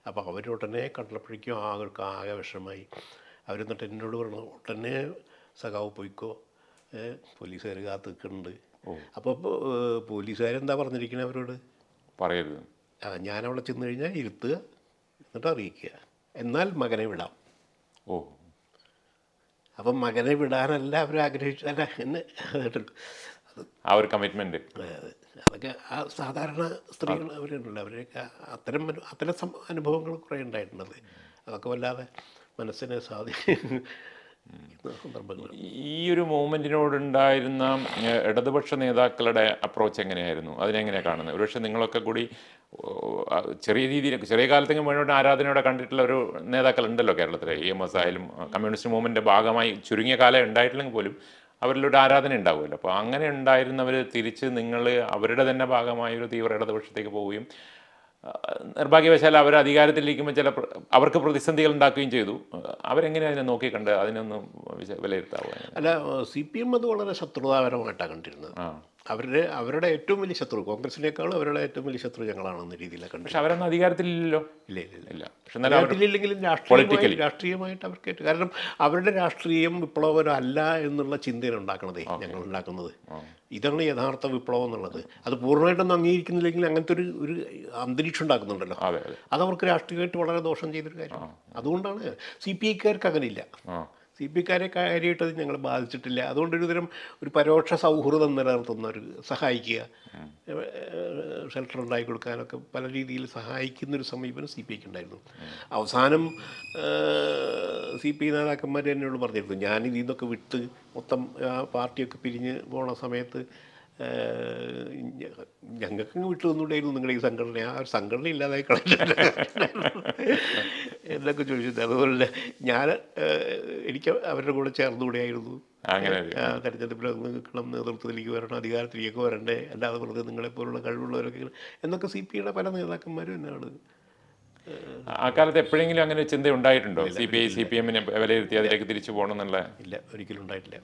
അപ്പോൾ അവരുടനെ കണ്ടപ്പോഴേക്കും ആകൾക്ക് ആകെ വിഷമായി അവരെന്നിട്ട് എന്നോട് പറഞ്ഞു ഉടനെ സഖാവ് പോയിക്കോ? പോലീസുകാർ കാത്തു നിൽക്കുന്നുണ്ട്. അപ്പോൾ പോലീസുകാരെന്താ പറഞ്ഞിരിക്കണേ അവരോട്? പറയരുത്. ആ, ഞാൻ അവിടെ ചെന്ന് കഴിഞ്ഞാൽ ഇരുത്തുക എന്നിട്ട് അറിയിക്കുക. എന്നാൽ മകനെ വിടാം. ഓ. അപ്പം മകനെ വിടാനല്ല അവർ ആഗ്രഹിച്ചല്ല എന്ന് കേട്ടിട്ടുണ്ട് അത് ആ ഒരു അതൊക്കെ ആ സാധാരണ സ്ത്രീകൾ അവരുണ്ടല്ലോ. അവരൊക്കെ അത്തരം അത്തരം അനുഭവങ്ങൾ കുറേ ഉണ്ടായിട്ടുണ്ടത് അതൊക്കെ വല്ലാതെ മനസ്സിനെ സന്ദർഭങ്ങൾ ഈ ഒരു മൂവ്മെന്റിനോടുണ്ടായിരുന്ന ഇടതുപക്ഷ നേതാക്കളുടെ അപ്രോച്ച് എങ്ങനെയായിരുന്നു? അതിനെങ്ങനെയാണ് കാണുന്നത്? ഒരുപക്ഷെ നിങ്ങളൊക്കെ കൂടി ചെറിയ രീതിയിൽ ചെറിയ കാലത്തെങ്കിലും മുന്നോട്ട് ആരാധനയോടെ കണ്ടിട്ടുള്ള ഒരു നേതാക്കൾ ഉണ്ടല്ലോ കേരളത്തിൽ ഇ എം. എസ് ആയാലും കമ്മ്യൂണിസ്റ്റ് മൂവ്മെന്റിന്റെ ഭാഗമായി ചുരുങ്ങിയ കാലം ഉണ്ടായിട്ടില്ലെങ്കിൽ പോലും അവരിലൊരു ആരാധന ഉണ്ടാവുമല്ലോ. അപ്പോൾ അങ്ങനെ ഉണ്ടായിരുന്നവർ തിരിച്ച് നിങ്ങൾ അവരുടെ തന്നെ ഭാഗമായ ഒരു തീവ്ര ഇടതുപക്ഷത്തേക്ക് പോവുകയും നിർഭാഗ്യവശാൽ അവർ അധികാരത്തിലിരിക്കുമ്പോൾ ചില അവർക്ക് പ്രതിസന്ധികൾ ഉണ്ടാക്കുകയും ചെയ്തു. അവരെങ്ങനെ അതിനെ നോക്കിക്കണ്ട്? അതിനൊന്നും വിലയിരുത്താവുക വിലയിരുത്താവോ? അല്ല സി പി എം അത് വളരെ ശത്രുതാപരമായിട്ടാണ് കണ്ടിരുന്നത്. അവരുടെ അവരുടെ ഏറ്റവും വലിയ ശത്രു കോൺഗ്രസിനേക്കാളും അവരുടെ ഏറ്റവും വലിയ ശത്രു ഞങ്ങളാണെന്ന രീതിയിലൊക്കെ കണ്ടത്. പക്ഷെ അവരൊന്നും അധികാരത്തിലില്ലല്ലോ? ഇല്ല ഇല്ല ഇല്ല. പക്ഷെ അധികാരത്തിലില്ലെങ്കിലും രാഷ്ട്രീയമായി രാഷ്ട്രീയമായിട്ട് അവർക്ക് കാരണം അവരുടെ രാഷ്ട്രീയം വിപ്ലവപരമല്ല എന്നുള്ള ചിന്തയാണ് ഉണ്ടാക്കുന്നത് ഞങ്ങൾ ഉണ്ടാക്കുന്നത്. ഇതാണ് യഥാർത്ഥ വിപ്ലവം എന്നുള്ളത്. അത് പൂർണമായിട്ടൊന്നും അംഗീകരിക്കുന്നില്ലെങ്കിൽ അങ്ങനത്തെ ഒരു ഒരു അന്തരീക്ഷം ഉണ്ടാക്കുന്നുണ്ടല്ലോ. അതെ അവർക്ക് അതവർക്ക് രാഷ്ട്രീയമായിട്ട് വളരെ ദോഷം ചെയ്തൊരു കാര്യമാണ് അതുകൊണ്ടാണ് സി പി ഐക്കാർക്ക് അങ്ങനെയില്ല സി പി ഐക്കാരെ കാര്യമായിട്ട് അത് ഞങ്ങൾ ബാധിച്ചിട്ടില്ല. അതുകൊണ്ട് ഒരുതരം ഒരു പരോക്ഷ സൗഹൃദം നിലനിർത്തുന്ന ഒരു സഹായിക്കുക. ഷെൽട്ടർ ഉണ്ടാക്കി കൊടുക്കാനൊക്കെ പല രീതിയിൽ സഹായിക്കുന്നൊരു സമീപനം സി പി ഐക്ക് ഉണ്ടായിരുന്നു. അവസാനം സി പി ഐ നേതാക്കന്മാർ എന്നോട് പറഞ്ഞിരുന്നു ഞാൻ ഇതിൽ നിന്നൊക്കെ വിട്ട് മൊത്തം ആ പാർട്ടിയൊക്കെ പിരിഞ്ഞ് പോണ സമയത്ത് ഞങ്ങൾക്ക് വിട്ടു തന്നുകൂടായിരുന്നു നിങ്ങളുടെ ഈ സംഘടന. ആ ഒരു സംഘടന ഇല്ലാതായി കളഞ്ഞിട്ട്. എന്നൊക്കെ ചോദിച്ചിട്ട് അതുപോലെ ഞാൻ എനിക്ക് അവരുടെ കൂടെ ചേർന്നുകൂടെയായിരുന്നു. അങ്ങനെ തെരഞ്ഞെടുപ്പിൽ നിൽക്കണം നേതൃത്വത്തിലേക്ക് വരണം അധികാരത്തിലേക്ക് വരണ്ടേ അല്ലാതെ വെറുതെ നിങ്ങളെപ്പോലുള്ള കഴിവുള്ളവരൊക്കെ എന്നൊക്കെ സി പി ഐയുടെ പല നേതാക്കന്മാരും എന്നാണ്. ആ കാലത്ത് എപ്പോഴെങ്കിലും അങ്ങനെ ചിന്ത ഉണ്ടായിട്ടുണ്ടോ C P I C P എമ്മിനെ വിലയിരുത്തി അതിലേക്ക് തിരിച്ചു പോകണം എന്നുള്ള ഇല്ല ഒരിക്കലും ഉണ്ടായിട്ടില്ല.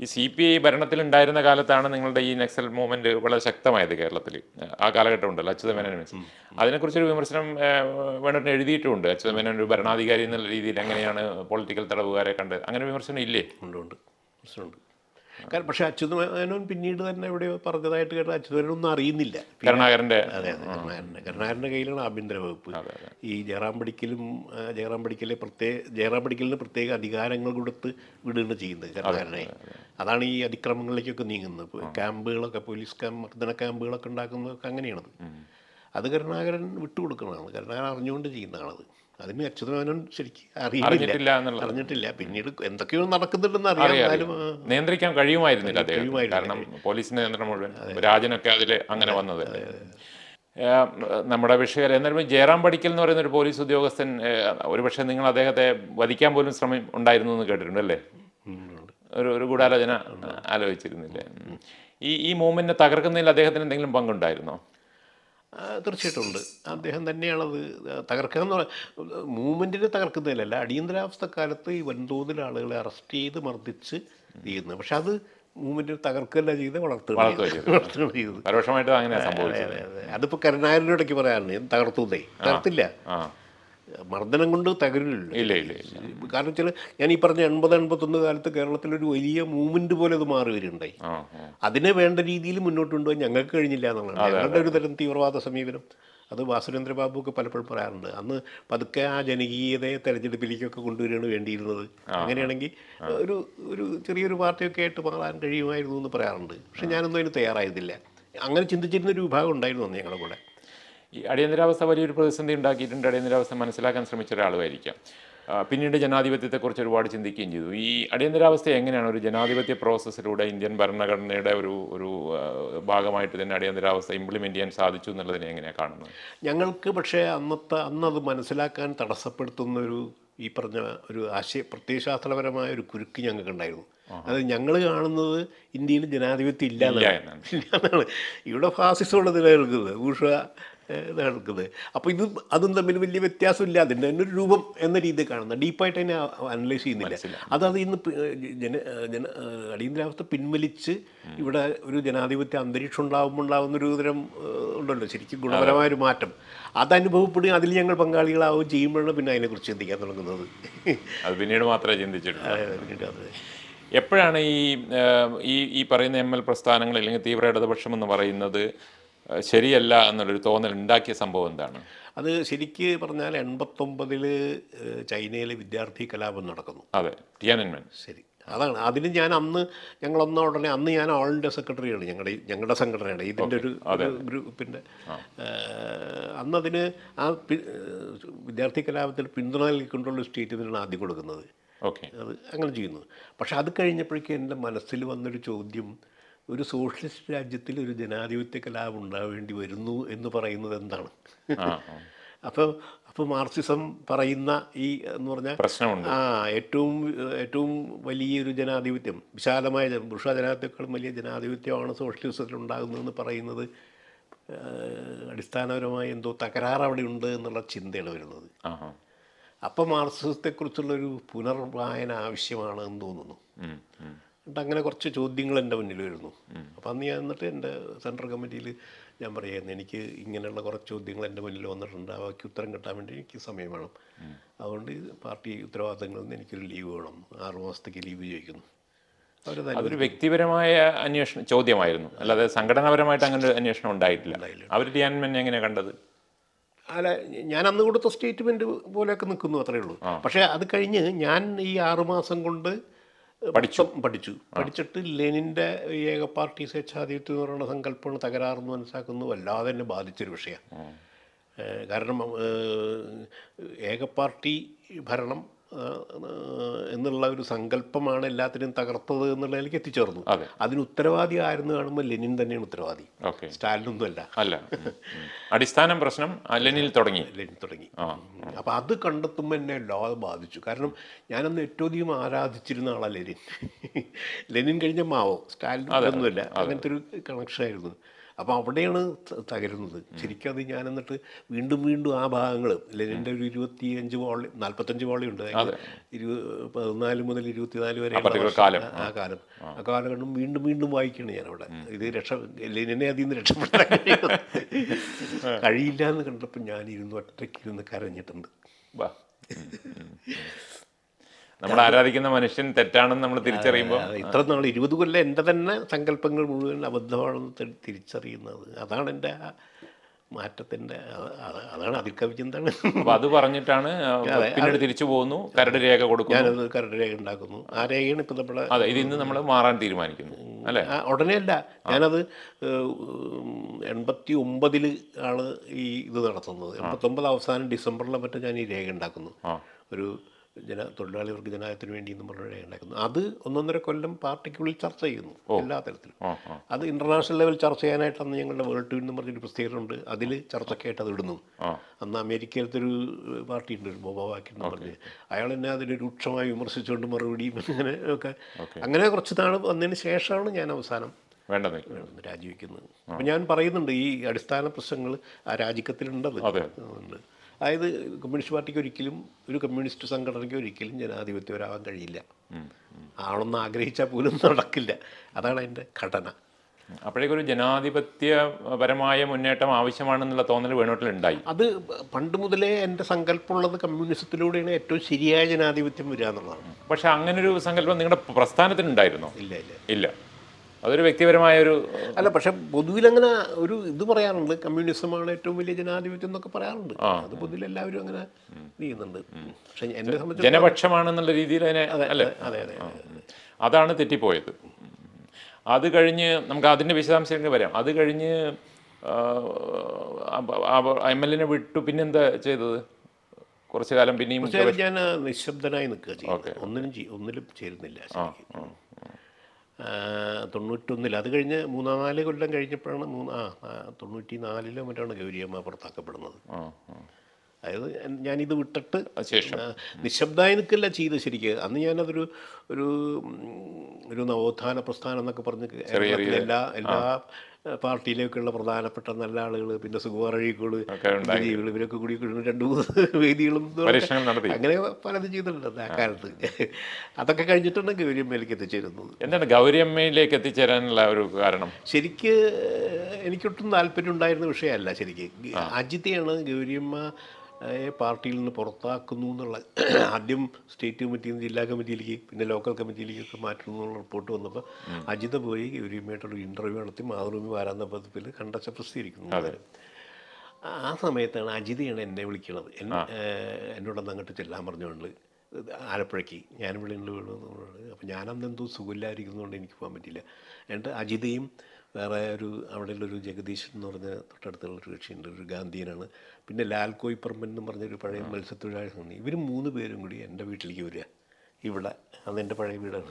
ഈ സി പി ഐ ഭരണത്തിലുണ്ടായിരുന്ന കാലത്താണ് നിങ്ങളുടെ ഈ നക്സൽ മൂവ്മെന്റ് വളരെ ശക്തമായത് കേരളത്തിൽ. ആ കാലഘട്ടം ഉണ്ടല്ലോ അച്യുതമേനോൻ മീൻസ് അതിനെക്കുറിച്ചൊരു വിമർശനം വേണ്ടിട്ട് എഴുതിയിട്ടുമുണ്ട് അച്യുതമേനോൻ ഒരു ഭരണാധികാരി എന്നുള്ള രീതിയിൽ എങ്ങനെയാണ് പൊളിറ്റിക്കൽ തടവുകാരെ കണ്ട് അങ്ങനെ വിമർശനം ഇല്ലേ? ഉണ്ട് ഉണ്ട്. കാരണം പക്ഷേ അച്യുതമേനോൻ പിന്നീട് തന്നെ ഇവിടെ പറഞ്ഞതായിട്ട് കേട്ട ഒന്നും അറിയുന്നില്ല. കരുണാകരന്റെ അതെ അതെ കരുണാകരന്റെ കരുണാകരന്റെ കയ്യിലാണ് ആഭ്യന്തര വകുപ്പ്. ഈ ജയറാം പടിക്കലും ജയറാം പടിക്കലെ പ്രത്യേക ജയറാം പടിക്കലിന് പ്രത്യേക അധികാരങ്ങൾ കൊടുത്ത് വിടുകയാണ് ചെയ്യുന്നത് കരുണാകരനെ. അതാണ് ഈ അതിക്രമങ്ങളിലേക്കൊക്കെ നീങ്ങുന്നത്. ക്യാമ്പുകളൊക്കെ പോലീസ് ക്യാമ്പ് മർദ്ദന ക്യാമ്പുകളൊക്കെ ഉണ്ടാക്കുന്നതൊക്കെ അങ്ങനെയാണത്. അത് കരുണാകരൻ വിട്ടുകൊടുക്കുന്നതാണ് കരുണാകരൻ അറിഞ്ഞുകൊണ്ട് ചെയ്യുന്നതാണത്. അതിന് അച്യുതമേനോൻ ശരിക്കും അറിയില്ല. അറിഞ്ഞിട്ടില്ല പിന്നീട് എന്തൊക്കെയോ നടക്കുന്നുണ്ടെന്ന് അറിയാം നിയന്ത്രിക്കാൻ കഴിയുമായിരുന്നില്ല അദ്ദേഹം. കാരണം പോലീസിന്റെ നിയന്ത്രണം മുഴുവൻ രാജനൊക്കെ അതിൽ അങ്ങനെ വന്നത്. നമ്മുടെ വിഷയം എന്നാലും ജയറാം പടിക്കൽ എന്ന് പറയുന്ന ഒരു പോലീസ് ഉദ്യോഗസ്ഥൻ ഒരുപക്ഷെ നിങ്ങൾ അദ്ദേഹത്തെ വധിക്കാൻ പോലും ശ്രമം ഉണ്ടായിരുന്നു എന്ന് കേട്ടിട്ടുണ്ട് അല്ലേ? ഒരു ഒരു ഗൂഢാലോചന ആലോചിച്ചിരുന്നില്ലേ? ഈ ഈ മൂവ്മെന്റിനെ തകർക്കുന്നതിൽ അദ്ദേഹത്തിന് എന്തെങ്കിലും പങ്കുണ്ടായിരുന്നോ? തീർച്ചയായിട്ടും ഉണ്ട് അദ്ദേഹം തന്നെയാണത് തകർക്കുക എന്ന് മൂവ്മെന്റിനെ തകർക്കുന്നതിലല്ല അടിയന്തരാവസ്ഥ കാലത്ത് ഈ വൻതോതിൽ ആളുകളെ അറസ്റ്റ് ചെയ്ത് മർദ്ദിച്ച് ചെയ്യുന്നത്. പക്ഷെ അത് മൂവ്മെന്റ് തകർക്കുകയല്ല ചെയ്ത് വളർത്തുക വളർത്തുകയാണ് ചെയ്തത് പരോക്ഷമായിട്ട് അതെ അതിപ്പോൾ കരുണാകരനോടൊക്കെ ഇടയ്ക്ക് പറയാറുണ്ട് തകർത്തുന്നേ? തകർത്തില്ല. മർദ്ദനം കൊണ്ട് തകരില്ല ഇല്ല ഇല്ല കാരണം വെച്ചാൽ ഞാൻ ഈ പറഞ്ഞ എൺപത് എൺപത്തൊന്ന് കാലത്ത് കേരളത്തിലൊരു വലിയ മൂവ്മെന്റ് പോലെ അത് മാറി വരുന്നുണ്ടായി. അതിനെ വേണ്ട രീതിയിൽ മുന്നോട്ട് കൊണ്ടുപോകാൻ ഞങ്ങൾക്ക് കഴിഞ്ഞില്ല എന്നുള്ളതാണ്. ഞങ്ങളുടെ ഒരു തരം തീവ്രവാദ സമീപനം. അത് വാസുരേന്ദ്ര ബാബു ഒക്കെ പലപ്പോഴും പറയാറുണ്ട്. അന്ന് പതുക്കെ ആ ജനകീയതയെ തെരഞ്ഞെടുപ്പിലേക്കൊക്കെ കൊണ്ടുവരികയാണ് വേണ്ടിയിരുന്നത്. അങ്ങനെയാണെങ്കിൽ ഒരു ഒരു ചെറിയൊരു പാർട്ടിയൊക്കെ ആയിട്ട് മാറാൻ കഴിയുമായിരുന്നു എന്ന് പറയാറുണ്ട്. പക്ഷെ ഞാനൊന്നും അതിന് തയ്യാറായതില്ല അങ്ങനെ ചിന്തിച്ചിരുന്ന ഒരു വിഭാഗം ഉണ്ടായിരുന്നു അന്ന് ഞങ്ങളുടെ കൂടെ. ഈ അടിയന്തരാവസ്ഥ വലിയൊരു പ്രതിസന്ധി ഉണ്ടാക്കിയിട്ടുണ്ട്. അടിയന്തരാവസ്ഥ മനസ്സിലാക്കാൻ ശ്രമിച്ച ഒരാളുമായിരിക്കാം. പിന്നീട് ജനാധിപത്യത്തെക്കുറിച്ച് ഒരുപാട് ചിന്തിക്കുകയും ചെയ്തു. ഈ അടിയന്തരാവസ്ഥ എങ്ങനെയാണ്? ഒരു ജനാധിപത്യ പ്രോസസ്സിലൂടെ ഇന്ത്യൻ ഭരണഘടനയുടെ ഒരു ഒരു ഭാഗമായിട്ട് തന്നെ അടിയന്തരാവസ്ഥ ഇംപ്ലിമെന്റ് ചെയ്യാൻ സാധിച്ചു എന്നുള്ളതിനെ എങ്ങനെയാണ് കാണുന്നത്? ഞങ്ങൾക്ക് പക്ഷേ അന്നത്തെ അന്നത് മനസ്സിലാക്കാൻ തടസ്സപ്പെടുത്തുന്ന ഒരു ഈ പറഞ്ഞ ഒരു ആശയ പ്രത്യയശാസ്ത്രപരമായ ഒരു കുരുക്ക് ഞങ്ങൾക്കുണ്ടായിരുന്നു. അത് ഞങ്ങൾ കാണുന്നത് ഇന്ത്യയിൽ ജനാധിപത്യം ഇല്ല എന്നാണ്. ഇവിടെ ഫാസിസമാണ് നിലനിൽക്കുന്നത് ഊഷ നടക്കുന്നത് അപ്പോൾ ഇത് അതും തമ്മിൽ വലിയ വ്യത്യാസമില്ല. അതിന്റെ തന്നെ ഒരു രൂപം എന്ന രീതിയിൽ കാണുന്നത്. ഡീപ്പായിട്ട് അതിനെ അനലൈസ് ചെയ്യുന്നില്ല. അതത് അത് ഇന്ന് ജന ജന അടിയന്തരാവസ്ഥ പിൻവലിച്ച് ഇവിടെ ഒരു ജനാധിപത്യ അന്തരീക്ഷം ഉണ്ടാകുമ്പോൾ ഉണ്ടാകുന്ന ഒരു തരം ഉണ്ടല്ലോ. ശരിക്കും ഗുണപരമായ ഒരു മാറ്റം. അത് അനുഭവപ്പെടുകയും അതിൽ ഞങ്ങൾ പങ്കാളികളാവുകയും ചെയ്യുമ്പോഴാണ് പിന്നെ അതിനെക്കുറിച്ച് ചിന്തിക്കാൻ തുടങ്ങുന്നത്. അത് പിന്നീട് മാത്രമേ ചിന്തിച്ചിട്ടുള്ളൂ. അതെ, എപ്പോഴാണ് ഈ ഈ പറയുന്ന എം എൽ പ്രസ്ഥാനങ്ങൾ അല്ലെങ്കിൽ തീവ്ര ഇടതുപക്ഷം എന്ന് പറയുന്നത് ശരിയല്ല എന്നുള്ളൊരു തോന്നൽ ഉണ്ടാക്കിയ സംഭവം എന്താണ്? അത് ശരിക്ക് പറഞ്ഞാൽ എൺപത്തൊമ്പതിൽ ചൈനയിലെ വിദ്യാർത്ഥി കലാപം നടക്കുന്നു. അതെ ടിയാനൻമൻ. ശരി. അതാണ്. അതിന് ഞാൻ അന്ന് ഞങ്ങളൊന്ന ഉടനെ അന്ന് ഞാൻ ഓൾ ഇന്ത്യ സെക്രട്ടറിയാണ് ഞങ്ങളുടെ ഞങ്ങളുടെ സംഘടനയുടെ ഇതിന്റെ ഒരു ഗ്രൂപ്പിന്റെ. അന്നതിന് ആ വിദ്യാർത്ഥി കലാപത്തിൽ പിന്തുണ നൽകിക്കൊണ്ടുള്ള സ്റ്റേറ്റ് ഇതിനാണ് ആദ്യം കൊടുക്കുന്നത്. ഓക്കെ. അത് അങ്ങനെ ചെയ്യുന്നു പക്ഷെ അത് കഴിഞ്ഞപ്പോഴേക്കും എന്റെ മനസ്സിൽ വന്നൊരു ചോദ്യം ഒരു സോഷ്യലിസ്റ്റ് രാജ്യത്തിൽ ഒരു ജനാധിപത്യ കലാപം ഉണ്ടാവേണ്ടി വരുന്നു എന്ന് പറയുന്നത് എന്താണ്. അപ്പോൾ അപ്പോൾ മാർക്സിസം പറയുന്ന ഈ എന്ന് പറഞ്ഞാൽ പ്രശ്നമുണ്ട് ആ ഏറ്റവും ഏറ്റവും വലിയൊരു ജനാധിപത്യം വിശാലമായ പുരുഷ ജനാധിപത്യക്കാളും വലിയ ജനാധിപത്യമാണ് സോഷ്യലിസത്തിൽ ഉണ്ടാകുന്നതെന്ന് പറയുന്നത് അടിസ്ഥാനപരമായ എന്തോ തകരാർ അവിടെ ഉണ്ട് എന്നുള്ള ചിന്തയാണ് വരുന്നത് ആ ആ. അപ്പം മാർക്സിസത്തെക്കുറിച്ചുള്ളൊരു പുനർവായന ആവശ്യമാണ് എന്ന് തോന്നുന്നു. എന്നിട്ട് അങ്ങനെ കുറച്ച് ചോദ്യങ്ങൾ എന്റെ മുന്നിൽ വരുന്നു. അപ്പോൾ അന്ന് ഞാൻ എന്നിട്ട് എന്റെ സെൻട്രൽ കമ്മിറ്റിയിൽ ഞാൻ പറയുന്നത് എനിക്ക് ഇങ്ങനെയുള്ള കുറച്ച് ചോദ്യങ്ങൾ എന്റെ മുന്നിൽ വന്നിട്ടുണ്ട്. അവയ്ക്ക് ഉത്തരം കിട്ടാൻ വേണ്ടി എനിക്ക് സമയം വേണം. അതുകൊണ്ട് പാർട്ടി ഉത്തരവാദിത്തങ്ങളിൽ നിന്ന് എനിക്കൊരു ലീവ് വേണം. ആറ് മാസത്തേക്ക് ലീവ് ചോദിക്കുന്നു. അവർ അതൊരു വ്യക്തിപരമായ അന്വേഷണം ചോദ്യമായിരുന്നു. അല്ലാതെ സംഘടനാപരമായിട്ട് അങ്ങനെ ഒരു അന്വേഷണം ഉണ്ടായിട്ടില്ല. അവർ ടിയാനൻമെൻ എങ്ങനെ കണ്ടത്? അല്ല ഞാൻ അന്ന് കൊടുത്ത സ്റ്റേറ്റ്മെന്റ് പോലെയൊക്കെ നിൽക്കുന്നു അത്രയേ ഉള്ളൂ. പക്ഷേ അത് കഴിഞ്ഞ് ഞാൻ ഈ ആറുമാസം കൊണ്ട് പഠിച്ചു. പഠിച്ചു. പഠിച്ചിട്ട് ലെനിന്റെ ഏക പാർട്ടി സ്വേച്ഛാധിപത്യം എന്ന് പറയുന്ന സങ്കല്പമാണ് തകരാറെന്ന് മനസ്സിലാക്കുന്നു. വല്ലാതെ തന്നെ ബാധിച്ചൊരു വിഷയമാണ് കാരണം ഏക പാർട്ടി ഭരണം എന്നുള്ള ഒരു സങ്കല്പമാണ് എല്ലാത്തിനും തകർത്തത് എന്നുള്ളതിലേക്ക് എത്തിച്ചേർന്നു. അതെ. അതിന് ഉത്തരവാദി ആയിരുന്നു കാണുമ്പോൾ ലെനിൻ തന്നെയാണ് ഉത്തരവാദി. സ്റ്റാലിനൊന്നും അല്ല. അല്ല. അടിസ്ഥാനം പ്രശ്നം ലെനിൽ തുടങ്ങി. ലെനിൻ തുടങ്ങി. അപ്പോൾ അത് കണ്ടെത്തുമ്പോൾ എന്നെ ലോകം ബാധിച്ചു. കാരണം ഞാനന്ന് ഏറ്റവും അധികം ആരാധിച്ചിരുന്ന ആളാണ് ലെനിൻ. ലെനിൻ കഴിഞ്ഞ മാവോ? സ്റ്റാലിൻ ഒന്നുമില്ല അങ്ങനത്തെ ഒരു കണക്ഷനായിരുന്നു അപ്പോൾ അവിടെയാണ് തകരുന്നത്. ശരിക്കും അത് ഞാൻ എന്നിട്ട് വീണ്ടും വീണ്ടും ആ ഭാഗങ്ങൾ ലെനിന്റെ ഒരു ഇരുപത്തി അഞ്ച് വോളി നാൽപ്പത്തഞ്ച് വോളി ഉണ്ട്. അതായത് ഇരു പതിനാല് മുതൽ ഇരുപത്തിനാല് വരെ ആ കാലം. ആ കാലഘട്ടം വീണ്ടും വീണ്ടും വായിക്കുകയാണ് ഞാൻ അവിടെ ഇത് രക്ഷ ലെനിനെ അതിൽ നിന്ന് രക്ഷപ്പെടാൻ കഴിയില്ല എന്ന് കണ്ടപ്പോൾ ഞാനിരുന്ന് ഒറ്റയ്ക്ക് ഇരുന്ന് കരഞ്ഞിട്ടുണ്ട്. നമ്മൾ ആരാധിക്കുന്ന മനുഷ്യൻ തെറ്റാണെന്ന് നമ്മൾ തിരിച്ചറിയുമ്പോൾ ഇത്ര നമ്മൾ ഇരുപത് കൊല്ലം എന്റെ തന്നെ സങ്കല്പങ്ങൾ മുഴുവൻ അബദ്ധമാണെന്ന് തിരിച്ചറിയുന്നത്. അതാണ് എന്റെ ആ മാറ്റത്തിന്റെ അതാണ് അതിൽ അതാണ് അതിർക്കവിചിന്താണ് അപ്പൊ അത് പറഞ്ഞിട്ടാണ് പിന്നീട് തിരിച്ചു പോകുന്നു കരട് രേഖ കൊടുക്കും ഞാനത് കരട് രേഖ ഉണ്ടാക്കുന്നു. ആ രേഖയാണ് ഇപ്പം നമ്മളെ അതെ ഇത് ഇന്ന് നമ്മൾ മാറാൻ തീരുമാനിക്കുന്നു അല്ലേ? ഉടനെ അല്ല. ഞാനത് എൺപത്തി ഒമ്പതിൽ ആണ് ഈ ഇത് നടത്തുന്നത്. എൺപത്തൊമ്പത് അവസാനം ഡിസംബറിലെ മറ്റും ഞാൻ ഈ രേഖ ഉണ്ടാക്കുന്നു. ഒരു ജന തൊഴിലാളികൾക്ക് ജനായത്തിന് വേണ്ടി എന്ന് പറഞ്ഞ ഉണ്ടാക്കുന്നു. അത് ഒന്നൊന്നര കൊല്ലം പാർട്ടിക്കുള്ളിൽ ചർച്ച ചെയ്യുന്നു എല്ലാ തരത്തിലും. അത് ഇന്റർനാഷണൽ ലെവൽ ചർച്ച ചെയ്യാനായിട്ട് അന്ന് ഞങ്ങളുടെ വേൾഡ് ടു എന്ന് പറഞ്ഞൊരു പ്രസിദ്ധീകരണമുണ്ട് അതിൽ ചർച്ചക്കായിട്ട് അത് ഇടുന്നു. അന്ന് അമേരിക്കയിലത്തെ ഒരു പാർട്ടി ഉണ്ട് ഒരു ബോബാവാക്കി എന്ന് പറഞ്ഞ്. അയാൾ എന്നെ അതിനെ രൂക്ഷമായി വിമർശിച്ചുകൊണ്ട് മറുപടിയും അങ്ങനെ ഒക്കെ. അങ്ങനെ കുറച്ച് നാൾ വന്നതിന് ശേഷമാണ് ഞാൻ അവസാനം വേണ്ടെന്ന് രാജിവെക്കുന്നത്. അപ്പം ഞാൻ പറയുന്നുണ്ട് ഈ അടിസ്ഥാന പ്രശ്നങ്ങൾ ആ രാജിക്കത്തിലുണ്ടത്. ഉണ്ട് അതായത് കമ്മ്യൂണിസ്റ്റ് പാർട്ടിക്ക് ഒരിക്കലും ഒരു കമ്മ്യൂണിസ്റ്റ് സംഘടനയ്ക്ക് ഒരിക്കലും ജനാധിപത്യപരമാവാൻ കഴിയില്ല. ആണെന്ന് ആഗ്രഹിച്ചാൽ പോലും നടക്കില്ല. അതാണ് അതിന്റെ ഘടന. അപ്പോഴേക്കൊരു ജനാധിപത്യപരമായ മുന്നേറ്റം ആവശ്യമാണെന്നുള്ള തോന്നൽ വേണോട്ടിലുണ്ടായി അത് പണ്ട് മുതലേ എന്റെ സങ്കല്പമുള്ളത് കമ്മ്യൂണിസത്തിലൂടെയാണ് ഏറ്റവും ശരിയായ ജനാധിപത്യം വരിക എന്നുള്ളതാണ്. പക്ഷേ അങ്ങനൊരു സങ്കല്പം നിങ്ങളുടെ പ്രസ്ഥാനത്തിനുണ്ടായിരുന്നോ? ഇല്ല ഇല്ല. ഇല്ല. അതൊരു വ്യക്തിപരമായ ഒരു അല്ല പക്ഷെ പൊതുവിൽ അങ്ങനെ ഒരു ഇത് പറയാറുണ്ട്. കമ്മ്യൂണിസമാണ് ഏറ്റവും വലിയ ജനാധിപത്യം എന്നൊക്കെ പറയാറുണ്ട്. അത് പൊതുവിൽ എല്ലാവരും അങ്ങനെ ചെയ്യുന്നുണ്ട്. പക്ഷെ എന്നെ സംബന്ധിച്ച് ജനപക്ഷമാണെന്നുള്ള രീതിയിൽ അതിനെ അല്ലേ? അതെ അതെ അതാണ് തെറ്റിപ്പോയത്. അത് കഴിഞ്ഞ് നമുക്ക് അതിന്റെ വിശദാംശങ്ങൾ വരാം. അത് കഴിഞ്ഞ് എം എൽ എനെ വിട്ടു. പിന്നെന്താ ചെയ്തത്? കുറച്ചു കാലം പിന്നെയും ഞാൻ നിശബ്ദനായി നിൽക്കുക ഒന്നിനും ഒന്നിലും ചേരുന്നില്ല തൊണ്ണൂറ്റൊന്നിൽ അത് കഴിഞ്ഞ് മൂന്നാം നാല് കൊല്ലം കഴിഞ്ഞപ്പോഴാണ് മൂന്ന് ആ തൊണ്ണൂറ്റി നാലിലോ മറ്റാണ് ഗൗരിയമ്മ പുറത്താക്കപ്പെടുന്നത്. അതായത് ഞാനിത് വിട്ടിട്ട് ശേഷം. നിശബ്ദമായി നിൽക്കില്ല ചെയ്ത് ശരിക്ക്. അന്ന് ഞാനതൊരു ഒരു ഒരു നവോത്ഥാന പ്രസ്ഥാനം എന്നൊക്കെ പറഞ്ഞ് എല്ലാ എല്ലാ പാർട്ടിയിലേക്കുള്ള പ്രധാനപ്പെട്ട നല്ല ആളുകൾ പിന്നെ ജീവികൾ ഇവരൊക്കെ കൂടി രണ്ട് മൂന്ന് വേദികളും അങ്ങനെ പലതും ചെയ്തിട്ടുണ്ട് ആ കാലത്ത്. അതൊക്കെ കഴിഞ്ഞിട്ടാണ് ഗൗരിയമ്മയിലേക്ക് എത്തിച്ചേരുന്നത്. എന്താണ് ഗൗരിയമ്മയിലേക്ക് എത്തിച്ചേരാനുള്ള ഒരു കാരണം? ശരിക്ക് എനിക്കൊട്ടും താല്പര്യം ഉണ്ടായിരുന്ന വിഷയമല്ല ശരിക്ക്. അജിതയാണ് ഗൗരിയമ്മ പാർട്ടിയിൽ നിന്ന് പുറത്താക്കുന്നു എന്നുള്ള ആദ്യം സ്റ്റേറ്റ് കമ്മിറ്റിയിൽ നിന്ന് ജില്ലാ കമ്മിറ്റിയിലേക്ക് പിന്നെ ലോക്കൽ കമ്മിറ്റിയിലേക്കൊക്കെ മാറ്റുന്നു എന്നുള്ള റിപ്പോർട്ട് വന്നപ്പോൾ അജിത പോയി ഗൗരിയമ്മയായിട്ടൊരു ഇന്റർവ്യൂ നടത്തി മാതൃഭൂമി വാരാന്ത പതിപ്പിൽ കണ്ടച്ച പ്രസിദ്ധീകരിക്കുന്നു. ആ സമയത്താണ് അജിതയാണ് എന്നെ വിളിക്കണത്. എന്നോട് എന്നോടൊന്ന് അങ്ങോട്ട് ചെല്ലാൻ പറഞ്ഞുകൊണ്ട് ആലപ്പുഴയ്ക്ക്. ഞാൻ ഉണ്ട് വീണെന്നുള്ളത് അപ്പോൾ ഞാനന്ന് എന്തോ സുഖമില്ലായിരിക്കുന്നതുകൊണ്ട് എനിക്ക് പോകാൻ പറ്റില്ല എന്നിട്ട് അജിതയും വേറെ ഒരു അവിടെയുള്ളൊരു ജഗദീശൻ എന്ന് പറഞ്ഞ തൊട്ടടുത്തുള്ള ഒരു കക്ഷിയുണ്ട് ഒരു ഗാന്ധിയനാണ്. പിന്നെ ലാൽ കോയിപ്പറമ്പൻ എന്ന് പറഞ്ഞൊരു പഴയ മത്സ്യത്തൊഴിലാളി ഉണ്ട്. ഇവർ മൂന്ന് പേരും കൂടി എന്റെ വീട്ടിലേക്ക് വരിക. ഇവിടെ അതെന്റെ പഴയ വീടാണ്.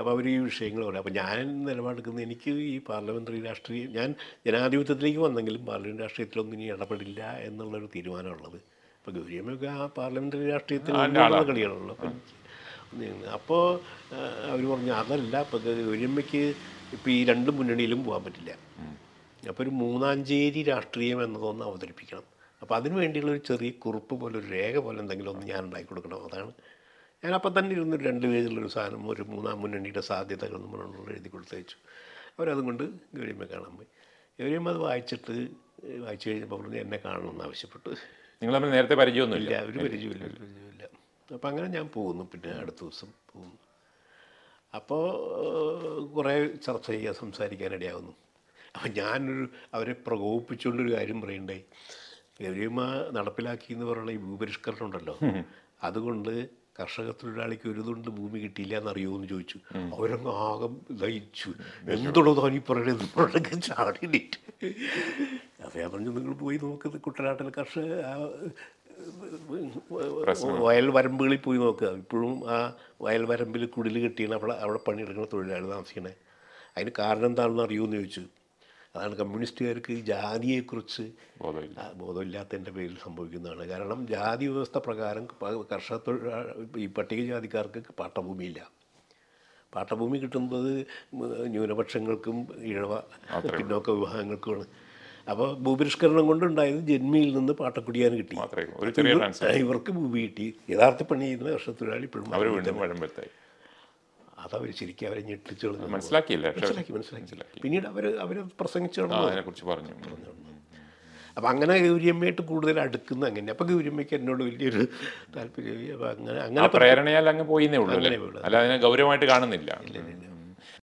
അപ്പോൾ അവർ ഈ വിഷയങ്ങൾ പറയും. അപ്പോൾ ഞാൻ നിലപാടെടുക്കുന്നത് എനിക്ക് ഈ പാർലമെന്ററി രാഷ്ട്രീയം ഞാൻ ജനാധിപത്യത്തിലേക്ക് വന്നെങ്കിലും പാർലമെന്റ് രാഷ്ട്രീയത്തിലൊന്നും ഇനി ഇടപെടില്ല എന്നുള്ളൊരു തീരുമാനമുള്ളത് അപ്പോൾ ഗൗരിയമ്മയൊക്കെ ആ പാർലമെന്ററി രാഷ്ട്രീയത്തിൽ കളികളുള്ളൂ കളിയാണല്ലോ അപ്പം അപ്പോൾ അവർ പറഞ്ഞു അതല്ല ഇപ്പോൾ ഗൗരിയമ്മയ്ക്ക് ഇപ്പോൾ ഈ രണ്ട് മുന്നണിയിലും പോകാൻ പറ്റില്ല. അപ്പോൾ ഒരു മൂന്നാഞ്ചേരി രാഷ്ട്രീയം എന്നതൊന്ന് അവതരിപ്പിക്കണം. അപ്പോൾ അതിന് വേണ്ടിയുള്ള ഒരു ചെറിയ കുറിപ്പ് പോലെ ഒരു രേഖ പോലെ എന്തെങ്കിലും ഒന്ന് ഞാൻ ഉണ്ടാക്കി കൊടുക്കണം. അതാണ് ഞാൻ അപ്പം തന്നെ ഇരുന്ന് രണ്ട് പേജിലുള്ളൊരു സാധനം ഒരു മൂന്നാം മുന്നണിയുടെ സാധ്യതകൾ നമ്മൾ എഴുതി കൊടുത്തയച്ചു അവരതും കൊണ്ട് ഗൗരിയമ്മ കാണാൻ പോയി. ഗൗരിയമ്മ അത് വായിച്ചിട്ട് വായിച്ചു കഴിഞ്ഞപ്പോൾ പറഞ്ഞു എന്നെ കാണണമെന്ന് ആവശ്യപ്പെട്ടു. നിങ്ങൾ നേരത്തെ പരിചയമൊന്നുമില്ല. ഇല്ല ഒരു പരിചയമില്ല ഒരു പരിചയമില്ല അപ്പം അങ്ങനെ ഞാൻ പോകുന്നു. പിന്നെ അടുത്ത ദിവസം പോകുന്നു. അപ്പോൾ കുറേ ചർച്ച ചെയ്യുക സംസാരിക്കാൻ ഇടയാവുന്നു. അപ്പം ഞാനൊരു അവരെ പ്രകോപിപ്പിച്ചുകൊണ്ടൊരു കാര്യം പറയണ്ടേ? ഗൗരിയമ്മ നടപ്പിലാക്കി എന്ന് പറയുന്ന ഈ ഭൂപരിഷ്കരണം ഉണ്ടല്ലോ അതുകൊണ്ട് കർഷക തൊഴിലാളിക്ക് ഒരു തുണ്ട് ഭൂമി കിട്ടിയില്ല എന്നറിയോ എന്ന് ചോദിച്ചു. അവരങ്ങ് ആകെ ദഹിച്ചു. എന്തുള്ളതോ തോന്നി പറയണത്? പറഞ്ഞൊക്കെ ചാടിയിട്ട്. അപ്പോൾ ഞാൻ പറഞ്ഞു നിങ്ങൾ പോയി നോക്കുന്നത് കുട്ടനാട്ടിലെ കർഷക വയൽ വരമ്പുകളിൽ പോയി നോക്കുക. ഇപ്പോഴും ആ വയൽ വരമ്പിൽ കുടിൽ കെട്ടിയാണ് അവിടെ അവിടെ പണിയെടുക്കുന്ന തൊഴിലാളി താമസിക്കണേ. അതിന് കാരണം എന്താണെന്ന് അറിയുമെന്ന് ചോദിച്ചു. അതാണ് കമ്മ്യൂണിസ്റ്റുകാർക്ക് ഈ ജാതിയെക്കുറിച്ച് ആ, ബോധമില്ലാത്തതിന്റെ പേരിൽ സംഭവിക്കുന്നതാണ്. കാരണം ജാതി വ്യവസ്ഥ പ്രകാരം കർഷക തൊഴിലാളി ഈ പട്ടികജാതിക്കാർക്ക് പാട്ടഭൂമിയില്ല പാട്ടഭൂമി കിട്ടുന്നത് ന്യൂനപക്ഷങ്ങൾക്കും ഇഴവ പിന്നോക്ക വിഭാഗങ്ങൾക്കുമാണ്. അപ്പോൾ ഭൂപരിഷ്കരണം കൊണ്ടുണ്ടായത് ജന്മിയിൽ നിന്ന് പാട്ടക്കുടിയാൻ കിട്ടി. ഇവർക്ക് ഭൂമി കിട്ടി. യഥാർത്ഥ പണി ചെയ്യുന്ന കർഷകത്തൊഴിലാളി ഇപ്പോഴും അതവർ ശരിക്കും അവരെ ഞെട്ടിച്ചു. മനസ്സിലാക്കിയില്ല മനസ്സിലാക്കി മനസ്സിലാക്കി. പിന്നീട് അവർ അവർ പ്രസംഗിച്ചു അതിനെക്കുറിച്ച് പറഞ്ഞു. അപ്പം അങ്ങനെ ഗൗരിയമ്മയായിട്ട് കൂടുതൽ അടുക്കുന്ന അങ്ങനെ അപ്പം ഗൗരിയമ്മയ്ക്ക് എന്നോട് വലിയൊരു താല്പര്യം. അപ്പം അങ്ങനെ അങ്ങനെ പ്രേരണയാൽ അങ്ങ് പോയിന്നേ ഉള്ളൂ അല്ലേ? അതിനെ ഗൗരവമായിട്ട് കാണുന്നില്ല. ഇല്ല, ഇല്ല.